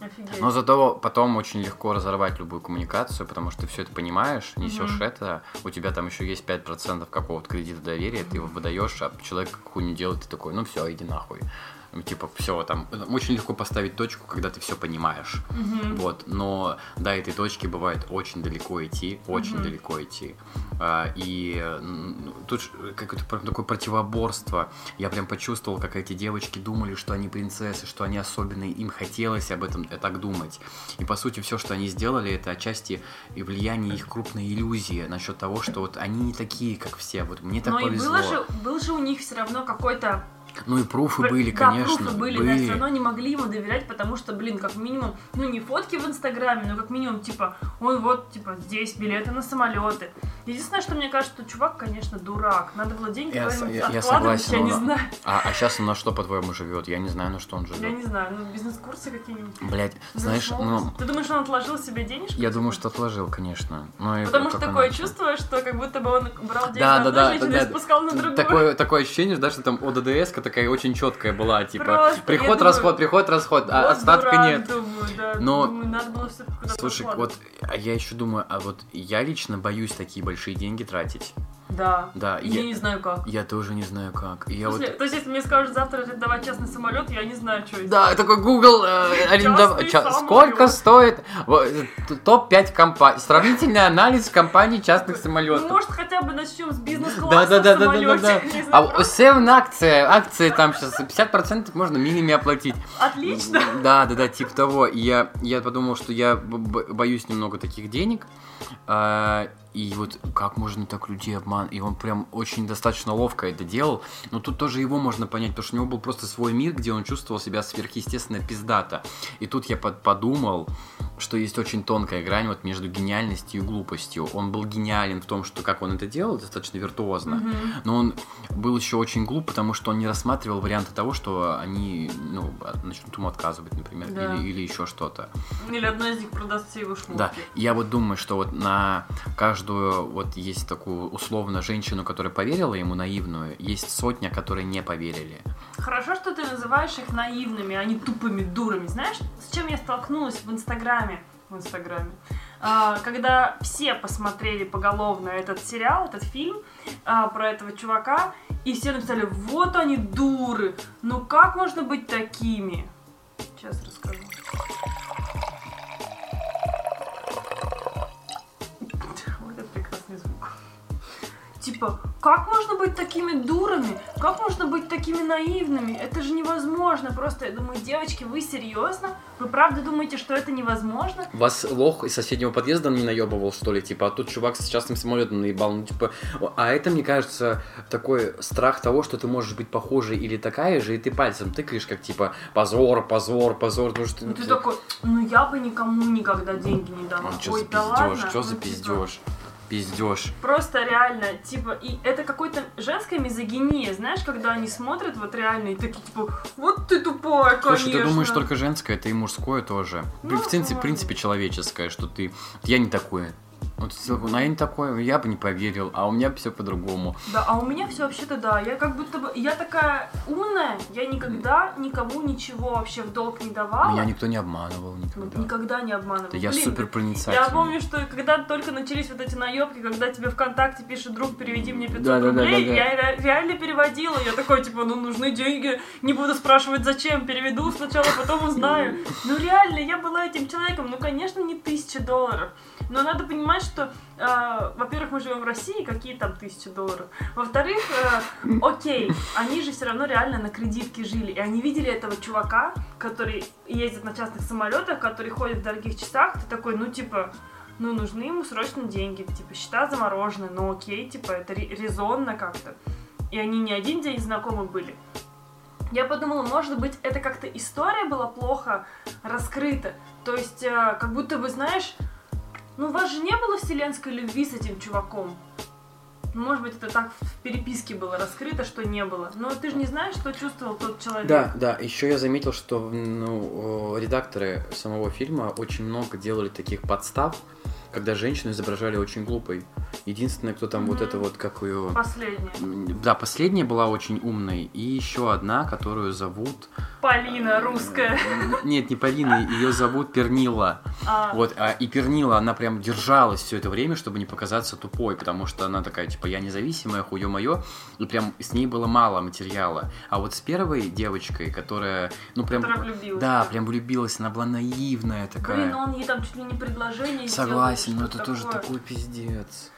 Офигеть. Но зато потом очень легко разорвать любую коммуникацию, потому что ты все это понимаешь, несешь Мгм. это, у тебя там еще есть 5% какого-то кредита доверия, ты его выдаешь, а человек хуйню делает, ты такой, ну все, иди нахуй. Ну, типа, все, там, очень легко поставить точку, когда ты все понимаешь. Мгм. Вот, но до этой точки бывает очень далеко идти, очень Мгм. далеко идти. А, И м, тут ж какое-то прям такое противоборство. Я прям почувствовал, как эти девочки думали, что они принцессы, что они особенные, им хотелось об этом э, так думать. И по сути все, что они сделали, это отчасти и влияние их крупной иллюзии насчет того, что вот они не такие, как все. Вот мне так Но и повезло. было же, был же у них все равно какой-то Ну и пруфы были, да, конечно. пруфы были, да, все равно не могли ему доверять, потому что, блин, как минимум, ну не фотки в Инстаграме, но как минимум, типа, он вот, типа, здесь билеты на самолеты. Единственное, что мне кажется, что чувак, конечно, дурак. Надо было деньги Я я- я согласен, я не но- знаю. А, сейчас он на что, по-твоему, живет? Я не знаю, на что он живет. Я не знаю, ну бизнес-курсы какие-нибудь. Блять, знаешь, ну, Ты думаешь, он отложил себе денежки? я думаю, типа? что отложил, конечно. Ну, и Потому что он такое начал. чувство, что как будто бы он брал деньги Да, на да, одну да, женщину да, и спускал на другую. Такое, такое ощущение, да, что там ОДДС такая очень четкая была, типа, Просто, приход, думаю, расход, приход, расход, а остатка дурак, нет. Думаю, да. Но- Думаю, надо было все куда-то Слушай, вот а я еще думаю, а вот я лично боюсь такие большие деньги тратить. Да. Да, я- я не знаю как. Я тоже не знаю как. И я смысле, вот... То есть, если мне скажут завтра арендовать частный самолет, я не знаю, что это. Да, такой Google, э, арендов- Частный ча- самолет. сколько стоит вот, э, топ-5 компаний, сравнительный анализ компаний частных Ну, самолетов. может, хотя бы начнем с бизнес-класса Да, да, да, да, да, А Seven акция, акции там сейчас 50% можно миними оплатить. Отлично. Да, да, да, типа того. И я, я подумал, что я боюсь немного таких денег. А, и вот как можно так людей обман? И он прям очень достаточно ловко это делал. Но тут тоже его можно понять, потому что у него был просто свой мир, где он чувствовал себя сверхъестественно пиздато. И тут я под- подумал, что есть очень тонкая грань вот между гениальностью и глупостью. Он был гениален в том, что как он это делал, достаточно виртуозно. Мгм. Но он был еще очень глуп, потому что он не рассматривал варианты того, что они ну, от- начнут ему отказывать, например, Да. или, или еще что-то. Или одна из них продаст все его шмотки. Да, я вот думаю, что вот на каждую, вот есть такую условно женщину, которая поверила ему наивную, есть сотня, которые не поверили. Хорошо, что ты называешь их наивными, а не тупыми дурами. Знаешь, с чем я столкнулась в Инстаграме? В Инстаграме. А, когда все посмотрели поголовно этот сериал, этот фильм а, про этого чувака, и все написали, вот они дуры, ну как можно быть такими? Сейчас расскажу. Типа, как можно быть такими дурами? Как можно быть такими наивными? Это же невозможно. Просто я думаю, девочки, вы серьезно? Вы правда думаете, что это невозможно? Вас лох из соседнего подъезда не наебывал, что ли? Типа, а тут чувак с частным самолетом наебал. Ну, типа, а это, мне кажется, такой страх того, что ты можешь быть похожей или такая же, и ты пальцем тыкаешь, как типа, позор, позор, позор. Потому что Ну ты такой, ну я бы никому никогда деньги не дала. что Ой, за ладно. пиздеж, что за Ну, типа, пиздеж? Пиздеж. Просто реально, типа, и это какой-то женская мизогиния, знаешь, когда они смотрят вот реально и такие, типа, вот ты тупая, конечно. Слушай, ты думаешь только женское, это и мужское тоже. Ну, в, принципе, в принципе, человеческое, что ты... Я не такой. Вот, ну, я не такой, я бы не поверил, а у меня все по-другому. Да, а у меня все вообще-то да. Я как будто бы. Я такая умная, я никогда никому ничего вообще в долг не давала. Меня никто не обманывал никогда. Никогда не обманывала. Да я Блин, супер Я проницательный. помню, что когда только начались вот эти наебки, когда тебе ВКонтакте пишет друг, переведи мне 500 Да-да-да-да-да. рублей, я ре- реально переводила. Я такой, типа, ну нужны деньги, не буду спрашивать зачем, переведу сначала, потом узнаю. <laughs> Ну реально, я была этим человеком, ну конечно не тысяча долларов. Но надо понимать, что, э, во-первых, мы живем в России, какие там тысячи долларов. Во-вторых, э, окей, они же все равно реально на кредитке жили. И они видели этого чувака, который ездит на частных самолетах, который ходит в дорогих часах. Ты такой, ну типа, ну нужны ему срочно деньги, типа счета заморожены, ну окей, типа это ре- резонно как-то. И они не один день знакомы были. Я подумала, может быть, это как-то история была плохо раскрыта. То есть, э, как будто бы, знаешь, ну у вас же не было вселенской любви с этим чуваком. Ну, Может быть, это так в переписке было раскрыто, что не было. Но ты же не знаешь, что чувствовал тот человек. Да, да, еще я заметил, что ну, э, редакторы самого фильма очень много делали таких подстав, когда женщину изображали очень глупой. Единственное, кто там вот Мгм. это вот, как ее... Последняя. Да, последняя была очень умной, и еще одна, которую зовут... Полина русская. <laughs> Нет, не Полина, ее зовут Пернила. А, Вот, а, и Пернила, она прям держалась все это время, чтобы не показаться тупой, потому что она такая, типа, я независимая, хуё моё, и прям с ней было мало материала. А вот с первой девочкой, которая, ну прям... Которая влюбилась. Да, прям влюбилась, она была наивная такая. Блин, он ей там чуть ли не предложение Согласен, сделал, но что это тоже такое. такой пиздец.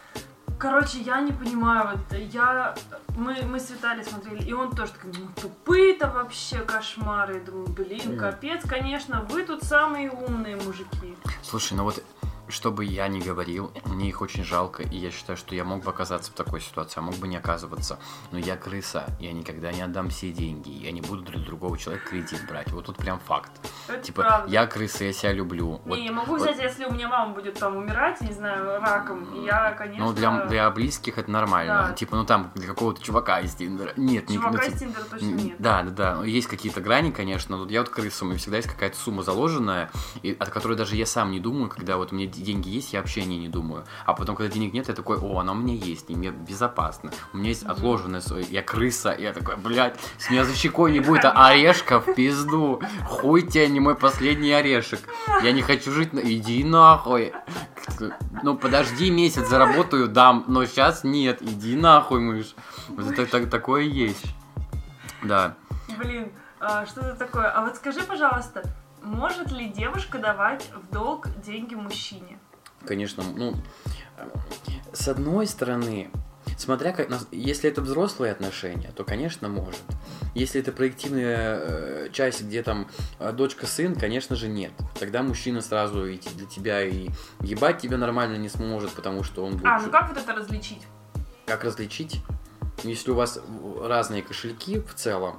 Короче, я не понимаю, вот я... Мы, мы с Виталием смотрели, и он тоже такой, ну тупые-то вообще кошмары. Я думаю, блин, капец, конечно, вы тут самые умные мужики. Слушай, ну вот, что бы я ни говорил, мне их очень жалко, и я считаю, что я мог бы оказаться в такой ситуации, а мог бы не оказываться. Но я крыса, я никогда не отдам все деньги, я не буду для другого человека кредит брать. Вот тут прям факт. Это Типа, правда. я крыса, я себя люблю. Не, Вот, я могу вот, взять, если у меня мама будет там умирать, не знаю, раком, и я, конечно... Ну, для, для близких это нормально. Да. Типа, ну там, для какого-то чувака из Тиндера. Нет, не- ну, Чувака типа, из Тиндера точно нет. Да, да, да. Ну, Есть какие-то грани, конечно. но я вот крыса, у меня всегда есть какая-то сумма заложенная, и, от которой даже я сам не думаю, когда вот д- деньги есть, я вообще о ней не думаю. А потом, когда денег нет, я такой, о, она у меня есть, и мне безопасно. У меня есть отложенная, свой- я крыса, я такой, блядь, с меня за щекой не будет а орешка в пизду. Хуй тебе, не мой последний орешек. Я не хочу жить на... Иди нахуй. Ну, подожди, месяц заработаю, дам, но сейчас нет, иди нахуй, мышь. Вот это так- такое есть. Да. Блин, а, что это такое? А вот скажи, пожалуйста, может ли девушка давать в долг деньги мужчине? Конечно, ну, э, с одной стороны, смотря как, если это взрослые отношения, то, конечно, может. Если это проективная э, часть, где там э, дочка-сын, конечно же, нет. Тогда мужчина сразу и для тебя и ебать тебя нормально не сможет, потому что он будет... А, ну как вот это различить? Как различить? Если у вас разные кошельки в целом,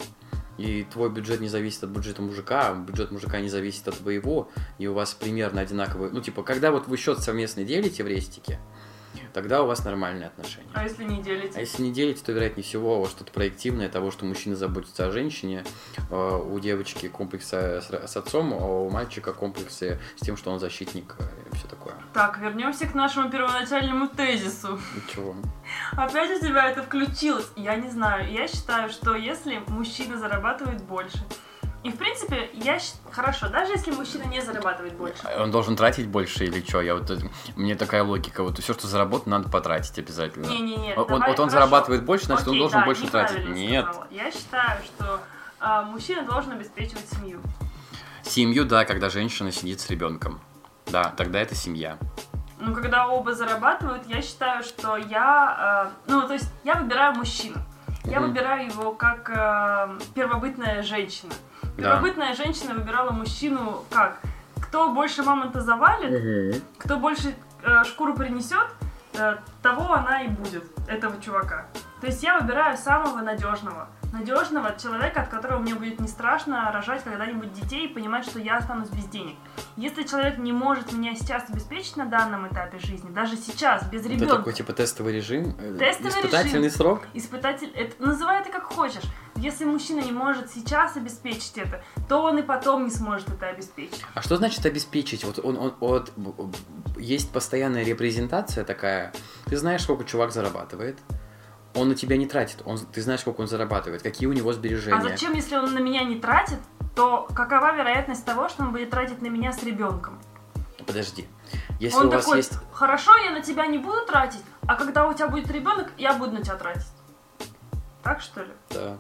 и твой бюджет не зависит от бюджета мужика, а бюджет мужика не зависит от твоего, и у вас примерно одинаковые... Ну, типа, когда вот вы счет совместный делите в рестике, тогда у вас нормальные отношения. А если не делите? А если не делите, то, вероятнее всего, что-то проективное, того, что мужчина заботится о женщине, э, у девочки комплексы с, с отцом, а у мальчика комплексы с тем, что он защитник э, и все такое. Так, вернемся к нашему первоначальному тезису. Ничего. Опять у тебя это включилось. Я не знаю. Я считаю, что если мужчина зарабатывает больше, и в принципе, я хорошо, даже если мужчина не зарабатывает больше. Он должен тратить больше или что? Я вот это- мне такая логика. Вот все, что заработано, надо потратить обязательно. Не-не-не. Он- давай, вот он хорошо. зарабатывает больше, значит, он Окей, должен да, больше тратить. Нет. сказала. Я считаю, что а, мужчина должен обеспечивать семью. Семью, да, когда женщина сидит с ребенком. Да, тогда это семья. Ну, когда оба зарабатывают, я считаю, что я... э, ну, то есть я выбираю мужчину. Я выбираю его как э, первобытная женщина. Да. Первобытная женщина выбирала мужчину как? Кто больше мамонта завалит, кто больше э, шкуру принесет, э, того она и будет, этого чувака. То есть я выбираю самого надежного. Надежного человека, от которого мне будет не страшно рожать когда-нибудь детей и понимать, что я останусь без денег. Если человек не может меня сейчас обеспечить на данном этапе жизни, даже сейчас, без Это ребенка, такой типа тестовый режим, э, Тестовый испытательный режим. срок. испытатель, это, называй это как хочешь. Если мужчина не может сейчас обеспечить это, то он и потом не сможет это обеспечить. А что значит обеспечить? Вот он, он, вот есть постоянная репрезентация такая. Ты знаешь, сколько чувак зарабатывает. Он на тебя не тратит. Он, ты знаешь, сколько он зарабатывает, какие у него сбережения. А зачем, если он на меня не тратит, то какова вероятность того, что он будет тратить на меня с ребенком? Подожди. Если он у вас такой, есть. хорошо, я на тебя не буду тратить, а когда у тебя будет ребенок, я буду на тебя тратить. Так что ли? Да,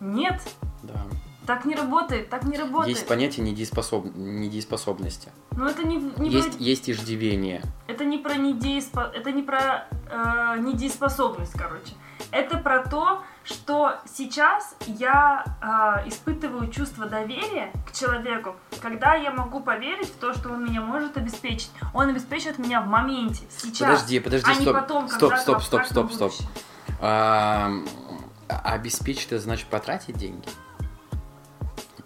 Нет, да. так не работает, так не работает. Есть понятие недееспособ... недееспособности. Но это не, не Есть, про, есть иждивение. это не про недееспо- это не про э, недееспособность, короче. Это про то, что сейчас я э, испытываю чувство доверия к человеку, когда я могу поверить в то, что он меня может обеспечить. Он обеспечит меня в моменте, сейчас. Подожди, подожди, а не стоп. потом, стоп, когда-то стоп, стоп, стоп, стоп. А, а обеспечить это значит потратить деньги?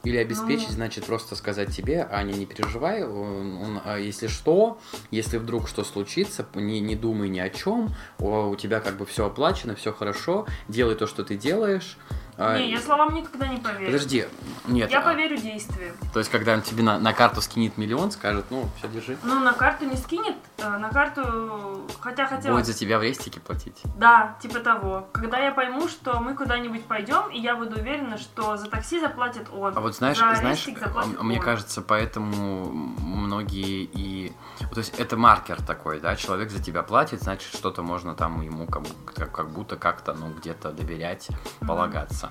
Или обеспечить Ну. значит просто сказать тебе, Аня, не переживай, он- он, а, если что, если вдруг что случится, не, не думай ни о чем, у тебя как бы все оплачено, все хорошо, делай то, что ты делаешь. а, Не, я словам никогда не поверю. Подожди, нет. Я а, поверю действию. То есть, когда он тебе на, на карту скинет миллион, скажет, ну, все, держи. Ну, на карту не скинет, на карту, хотя хотела... Будет за тебя в рестике платить. Да, типа того. Когда я пойму, что мы куда-нибудь пойдем, и я буду уверена, что за такси заплатит он. А вот знаешь, за знаешь, заплатит а, мне он. кажется, поэтому многие и... То есть это маркер такой, да, человек за тебя платит, значит, что-то можно там ему как, как, как будто как-то, ну, где-то доверять, Мгм. полагаться.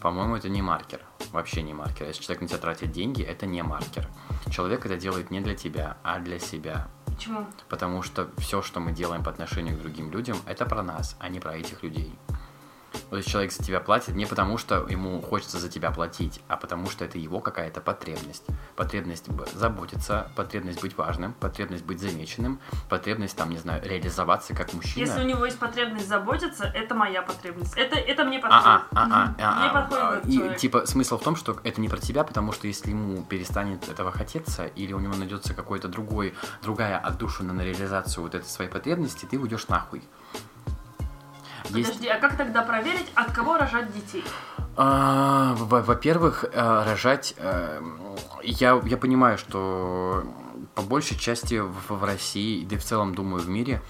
По-моему, это не маркер, вообще не маркер. Если человек на тебя тратит деньги, это не маркер. Человек это делает не для тебя, а для себя. Почему? Потому что все, что мы делаем по отношению к другим людям, это про нас, а не про этих людей. Есть человек за тебя платит не потому, что ему хочется за тебя платить, а потому что это его какая-то потребность. Потребность заботиться, потребность быть важным, потребность быть замеченным, потребность, там, не знаю, реализоваться как мужчина. Если у него есть потребность заботиться, это моя потребность. Это, это мне А, подходит. а, а, а, а, Мне а, подходит а, и, человек. типа смысл в том, что это не про тебя, потому что если ему перестанет этого хотеться, или у него найдется какой-то другой, другая отдушина на реализацию вот этой своей потребности, ты уйдешь нахуй. Есть, Подожди, а как тогда проверить, от кого рожать детей? а, во- во-первых, э, рожать, э, я, я понимаю, что по большей части в, в России, да и в целом, думаю, в мире,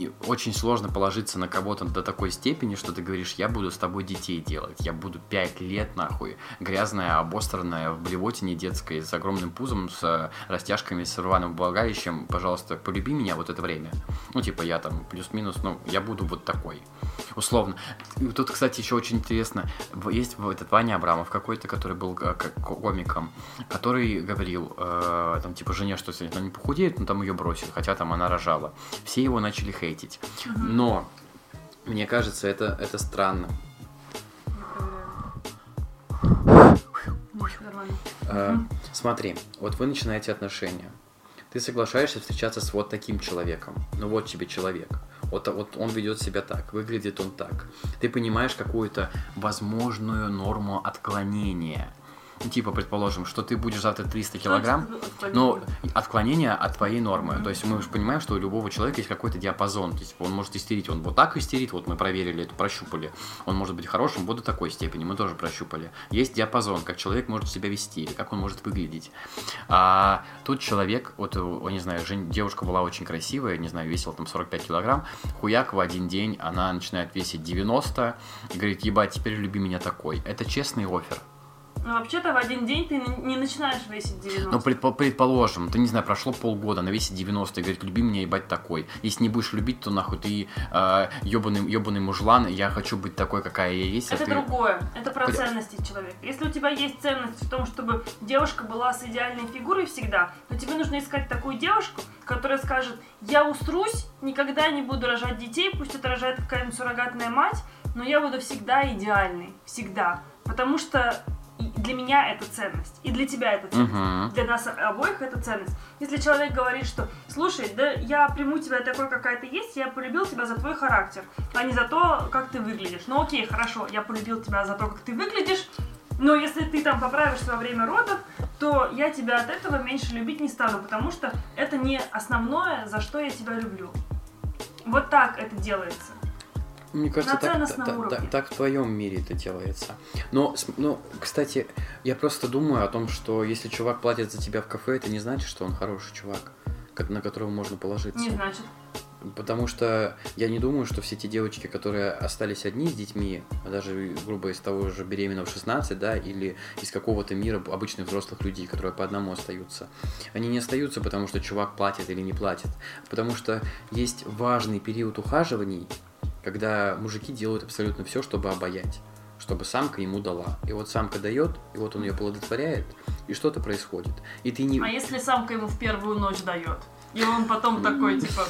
и очень сложно положиться на кого-то до такой степени, что ты говоришь, я буду с тобой детей делать, я буду пять лет нахуй, грязная, обосранная, в блевотине детской, с огромным пузом, с э, растяжками, с рваным влагалищем, пожалуйста, полюби меня вот это время. Ну, типа, я там плюс-минус, ну, я буду вот такой. Условно. Тут, кстати, еще очень интересно, есть этот Ваня Абрамов какой-то, который был э, комиком, который говорил, э, там, типа, жене, что она не похудеет, ну, там ее бросит, хотя там она рожала. Все его начали хейтить. Но, мне кажется, это, это странно. Э, Смотри, вот вы начинаете отношения. Ты соглашаешься встречаться с вот таким человеком. Ну вот тебе человек. Вот, вот он ведет себя так, выглядит он так. Ты понимаешь какую-то возможную норму отклонения. Типа, предположим, что ты будешь завтра 300 килограмм, но отклонение? от твоей нормы. То есть мы же понимаем, что у любого человека есть какой-то диапазон. То есть он может истерить, он вот так истерит, вот мы проверили это, прощупали. Он может быть хорошим вот до такой степени, мы тоже прощупали. Есть диапазон, как человек может себя вести, как он может выглядеть. А тут человек, вот, э, не знаю, девушка была очень красивая, не знаю, весила там 45 килограмм, хуяк в один день она начинает весить 90 и говорит, ебать, теперь люби меня такой. Это честный офер. Ну, вообще-то в один день ты не начинаешь весить 90. Ну, предпо- предположим, ты, не знаю, прошло полгода, она весит 90 и говорит, люби меня, ебать, такой. Если не будешь любить, то нахуй ты э, ебаный, ебаный мужлан, я хочу быть такой, какая я есть, а Это ты... другое. Это про Погоди. ценности человека. Если у тебя есть ценность в том, чтобы девушка была с идеальной фигурой всегда, то тебе нужно искать такую девушку, которая скажет, я уструсь, никогда не буду рожать детей, пусть это рожает какая-нибудь суррогатная мать, но я буду всегда идеальной. Всегда. Потому что для меня это ценность. И для тебя это ценность. Мгм. Для нас обоих это ценность. Если человек говорит, что слушай, да я приму тебя такой, какая ты есть, я полюбил тебя за твой характер, а не за то, как ты выглядишь. Ну окей, хорошо, я полюбил тебя за то, как ты выглядишь, но если ты там поправишься во время родов, то я тебя от этого меньше любить не стану, потому что это не основное, за что я тебя люблю. Вот так это делается. Мне кажется, На так, ценностном так- уровне. так- в твоем мире это делается. Но, ну, кстати, я просто думаю о том, что если чувак платит за тебя в кафе, это не значит, что он хороший чувак, на которого можно положиться. Не значит. Потому что я не думаю, что все те девочки, которые остались одни с детьми, а даже, грубо, из того же беременного в 16, да, или из какого-то мира обычных взрослых людей, которые по одному остаются, они не остаются, потому что чувак платит или не платит. Потому что есть важный период ухаживаний, когда мужики делают абсолютно все, чтобы обаять чтобы самка ему дала. И вот самка дает, и вот он ее плодотворяет, и что-то происходит. И ты не... А если самка ему в первую ночь дает? И он потом такой, типа,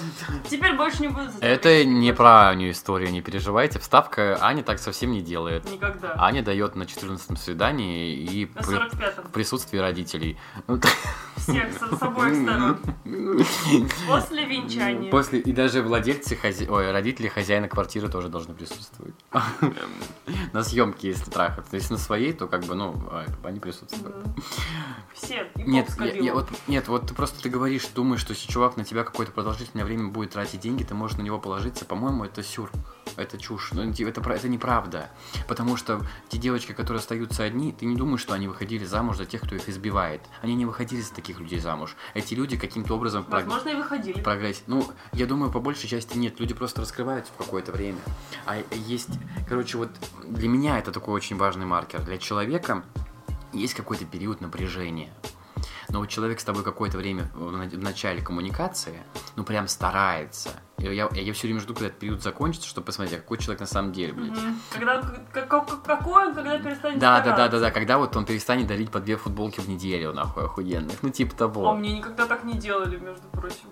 теперь больше не буду Это не больше». про Аню историю, не переживайте. Вставка Аня так совсем не делает. Никогда. Аня дает на 14 свидании и На при- 45-м. в присутствии родителей. Ну, <laughs> Всех с, обоих сторон. После венчания. После и даже владельцы, хази- ой, родители хозяина квартиры тоже должны присутствовать. <laughs> <laughs> На съемке, если трахаться. Если на своей, то как бы, ну, а, они присутствуют. Все. Нет, я- я вот, нет, вот ты просто ты говоришь, думаешь, что если чувак на тебя какое-то продолжительное время будет тратить деньги, ты можешь на него положиться. По-моему, это сюр. Это чушь. Ну, это, это неправда. Потому что те девочки, которые остаются одни, ты не думаешь, что они выходили замуж за тех, кто их избивает. Они не выходили за таких людей замуж. Эти люди каким-то образом прог- Возможно, и выходили. прогресс. Ну, я думаю, по большей части нет. Люди просто раскрываются в какое-то время. А есть, короче, вот для меня это такой очень важный маркер. Для человека есть какой-то период напряжения. Но вот человек с тобой какое-то время в начале коммуникации, ну прям старается. И Я, я все время жду, когда этот период закончится, чтобы посмотреть, а какой человек на самом деле, блядь. Когда, как- как- какой он, когда перестанет Да, да, да, да, да, когда вот он перестанет дарить по две футболки в неделю, нахуй, охуенных. Ну, типа того. А мне никогда так не делали, между прочим.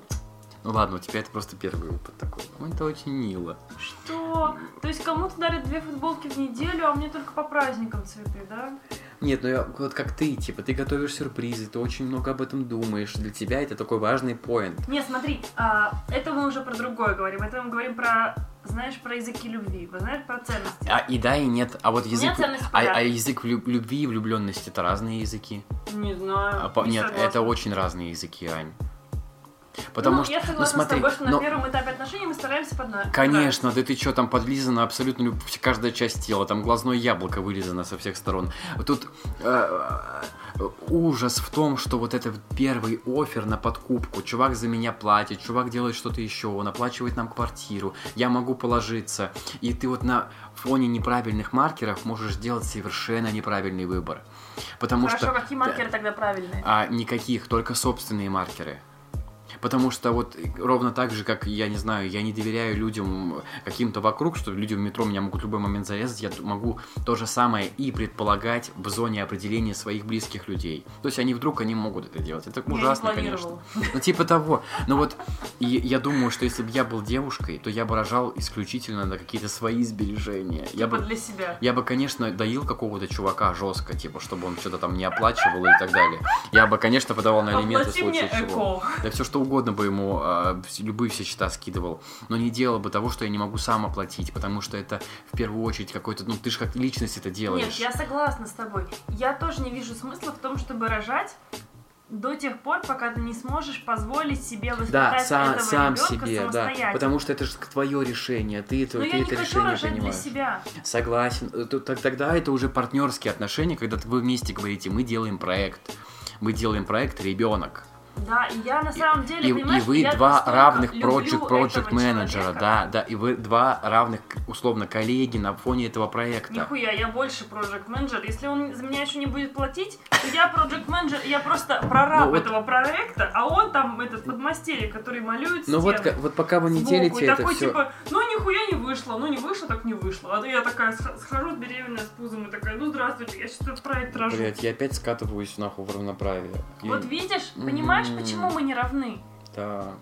Ну ладно, у тебя это просто первый опыт такой. Ну, это очень мило. Что? То есть кому-то дарят две футболки в неделю, а мне только по праздникам цветы, да? Нет, ну я, вот как ты, типа, ты готовишь сюрпризы, ты очень много об этом думаешь. Для тебя это такой важный поинт. Не, смотри, а, это мы уже про другое говорим. Это мы говорим про, знаешь, про языки любви, вы знаешь, про ценности. А и да, и нет. А вот язык. А, а язык любви и влюбленности это разные языки. Не знаю. А не нет, согласна. это очень разные языки, Ань. Потому ну, что. я ну согласна смотри, с тобой, что на но- первом этапе отношений мы стараемся подна... Конечно, да ты что, там подлизано абсолютно каждая часть тела, там глазное яблоко вылизано со всех сторон. Тут э, э, ужас в том, что вот это первый офер на подкупку, чувак за меня платит, чувак делает что-то еще, он оплачивает нам квартиру, я могу положиться, и ты вот на фоне неправильных маркеров можешь сделать совершенно неправильный выбор. Потому Хорошо, что какие маркеры тогда правильные? а никаких, только собственные маркеры. Потому что вот ровно так же, как, я не знаю, я не доверяю людям каким-то вокруг, что люди в метро меня могут в любой момент зарезать, я могу то же самое и предполагать в зоне определения своих близких людей. То есть они вдруг, они могут это делать. Это Я ужасно, конечно. Ну, типа того. Но вот и я думаю, что если бы я был девушкой, то я бы рожал исключительно на какие-то свои сбережения. Я Типа бы для себя. я бы, конечно, доил какого-то чувака жестко, типа, чтобы он что-то там не оплачивал и так далее. Я бы, конечно, подавал на алименты в случае чего. Да все что угодно бы ему, вс- любые все счета скидывал. Но не делал бы того, что я не могу сам оплатить, потому что это в первую очередь какой-то, ну ты же как личность это делаешь. Нет, я согласна с тобой. Я тоже не вижу смысла в том, чтобы рожать до тех пор, пока ты не сможешь позволить себе Да, воспитать сам, этого сам ребенка себе, да. Потому что это же твое решение, ты, это, Но ты я не это хочу решение рожать для принимаешь. себя. Согласен. Э, Тогда это уже партнерские отношения, когда вы вместе говорите, мы делаем проект. Мы делаем проект ребенок. Да, и я на самом деле, И, и вы я два равных project, project менеджера, да, да, и вы два равных, условно, коллеги на фоне этого проекта. Нихуя, я больше project менеджер. Если он за меня еще не будет платить, то я project менеджер, я просто прораб Ну вот- этого проекта, а он там этот подмастерье, который малюет Ну вот, вот пока вы не делите и это такой все. типа, ну нихуя не вышло, ну не вышло, так не вышло. А я такая сх- схожу беременная с пузом и такая, ну здравствуйте, я сейчас этот проект рожу. Блять, я опять скатываюсь нахуй в равноправие. Я- Вот видишь, понимаешь, М. почему мы не равны? Да.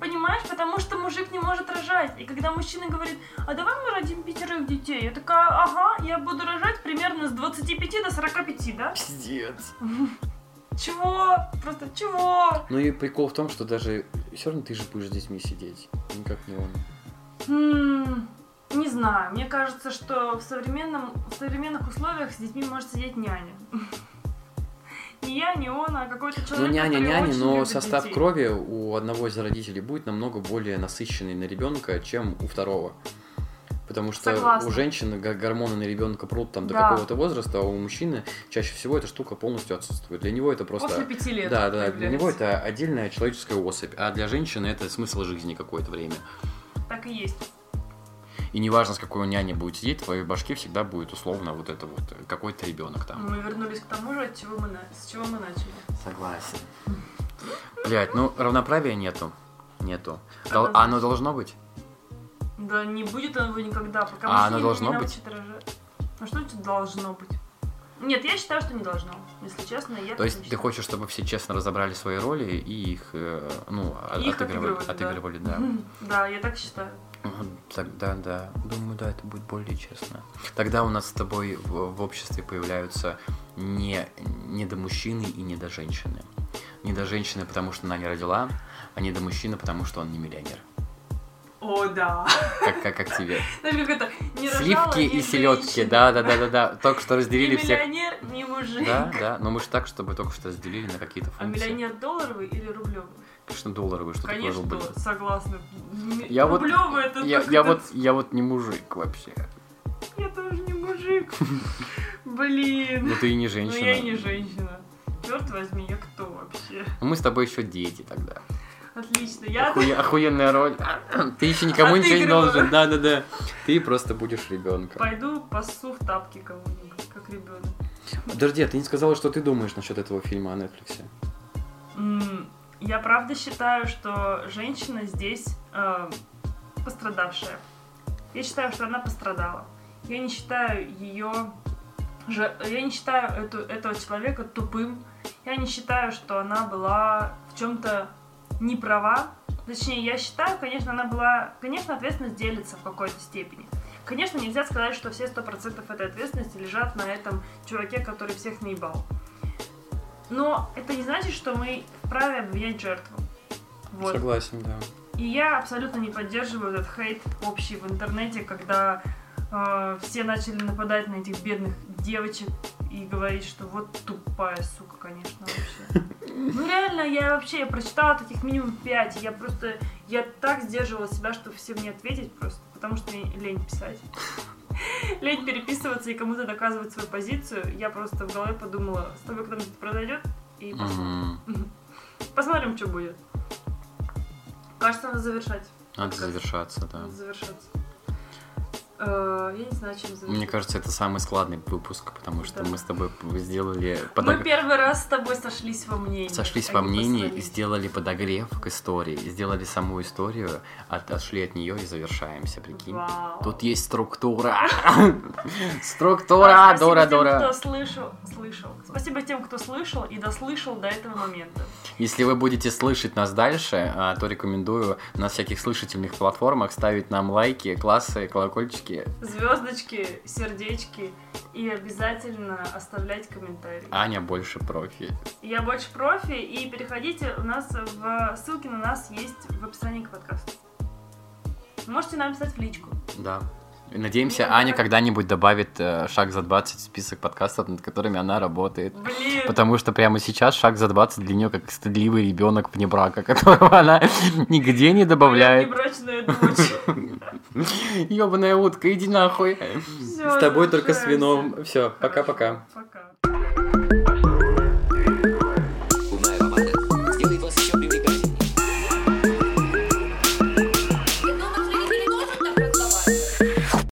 Понимаешь, потому что мужик не может рожать. И когда мужчина говорит, а давай мы родим пятерых детей, я такая, ага, я буду рожать примерно с 25 до 45, да? Пиздец. Чего? Просто чего? Ну и прикол в том, что даже все равно ты же будешь с детьми сидеть. Никак не он. М, Не знаю, мне кажется, что в, современном, в современных условиях с детьми может сидеть няня. <laughs> Не я, не он, а какой-то человек, Ну, няня, няня, но состав детей. крови у одного из родителей будет намного более насыщенный на ребенка, чем у второго. Потому что Согласна. у женщины го- гормоны на ребенка прут там до Да. какого-то возраста, а у мужчины чаще всего эта штука полностью отсутствует. Для него это просто. После пяти лет. Да, да, для него это отдельная человеческая особь, а для женщины это смысл жизни какое-то время. Так и есть. И неважно, с какой у няни будет сидеть, в твоей башке всегда будет условно вот это вот э, какой-то ребенок там. Мы вернулись к тому же, от чего мы, на- с чего мы начали. Согласен. Блять, ну равноправия нету. Нету. Дол- а оно должно быть? Да не будет оно никогда, пока А оно мужчина должно не быть? рожать. Ну что это должно быть? Нет, я считаю, что не должно. Если честно, я То есть ты хочешь, чтобы все честно разобрали свои роли и их, э, ну, о- Их отыгрывали, отыгрывали, да. отыгрывали, да. Да, я так считаю. Тогда, да, думаю, да, это будет более честно. Тогда у нас с тобой в, в обществе появляются не, не до мужчины и не до женщины. Не до женщины, потому что она не родила, а не до мужчины, потому что он не миллионер. О, да. Как, как, как тебе? <laughs> Знаешь, как это? Не Сливки ни и селедки, да, да, да, да, да. Только что разделили всех. миллионер, ни мужик. Да, да, но мы же так, чтобы только что разделили на какие-то А функции. миллионер долларовый или рублевый? Конечно, долларовый, что такое Конечно, рубль. доллар, согласна. Я вот, это я, я вот, я вот не мужик вообще. Я тоже не мужик. <laughs> Блин. Ну ты и не Ну женщина. я и не женщина. черт возьми, я кто вообще? Ну, Мы с тобой еще дети тогда. Отлично, я... Охуе- охуенная роль. <clears throat> Ты еще никому ничего не должен. Да, да, да. Ты просто будешь ребенком. Пойду пасу в тапки кому-нибудь, как ребенок. Подожди, а ты не сказала, что ты думаешь насчет этого фильма о Netflix? Я правда считаю, что женщина здесь э, пострадавшая. Я считаю, что она пострадала. Я не считаю ее... Я не считаю эту, этого человека тупым. Я не считаю, что она была в чем-то не права. Точнее, я считаю, конечно, она была... Конечно, ответственность делится в какой-то степени. Конечно, нельзя сказать, что все 100% этой ответственности лежат на этом чуваке, который всех наебал. Но это не значит, что мы вправе обвинять жертву. Вот. Согласен, да. И я абсолютно не поддерживаю этот хейт общий в интернете, когда все начали нападать на этих бедных девочек и говорить, что вот тупая сука, конечно, вообще. <laughs> Ну реально, я вообще, я прочитала таких минимум пять, я просто, я так сдерживала себя, чтобы всем не ответить просто, потому что мне лень писать. <laughs> Лень переписываться и кому-то доказывать свою позицию. Я просто в голове подумала, с тобой когда-нибудь произойдет, и Мгм. посмотрим, что будет. Кажется, надо завершать. Надо завершаться, да. Надо завершаться. Э, Я не знаю, чем завершить. Мне кажется, это самый складный выпуск, потому что Да. мы с тобой сделали Мы подогрев. первый раз с тобой сошлись во мнении. Сошлись во не мнении, поссорились. сделали подогрев к истории, сделали саму историю, от- отошли от нее и завершаемся, прикинь. Вау. Тут есть структура. <laughs> <laughs> Структура, спасибо Дора, тем, Дора. кто слышал, слышал. Спасибо тем, кто слышал и дослышал до этого момента. Если вы будете слышать нас дальше, а, то рекомендую на всяких слышательных платформах ставить нам лайки, классы, колокольчики. Звездочки, сердечки и обязательно оставлять комментарии. Аня больше профи. Я больше профи, и переходите, у нас в ссылки на нас есть в описании к подкасту. Можете нам писать в личку. Да. И Надеемся, Аня когда-нибудь добавит э, шаг за 20 в список подкастов, над которыми она работает. Блин, Потому что прямо сейчас шаг за 20 для нее как стыдливый ребенок вне брака, <laughs> которого она нигде не добавляет. <laughs> Ёбаная утка, иди нахуй. Всё, С тобой только с вином. Все, пока-пока. Пока.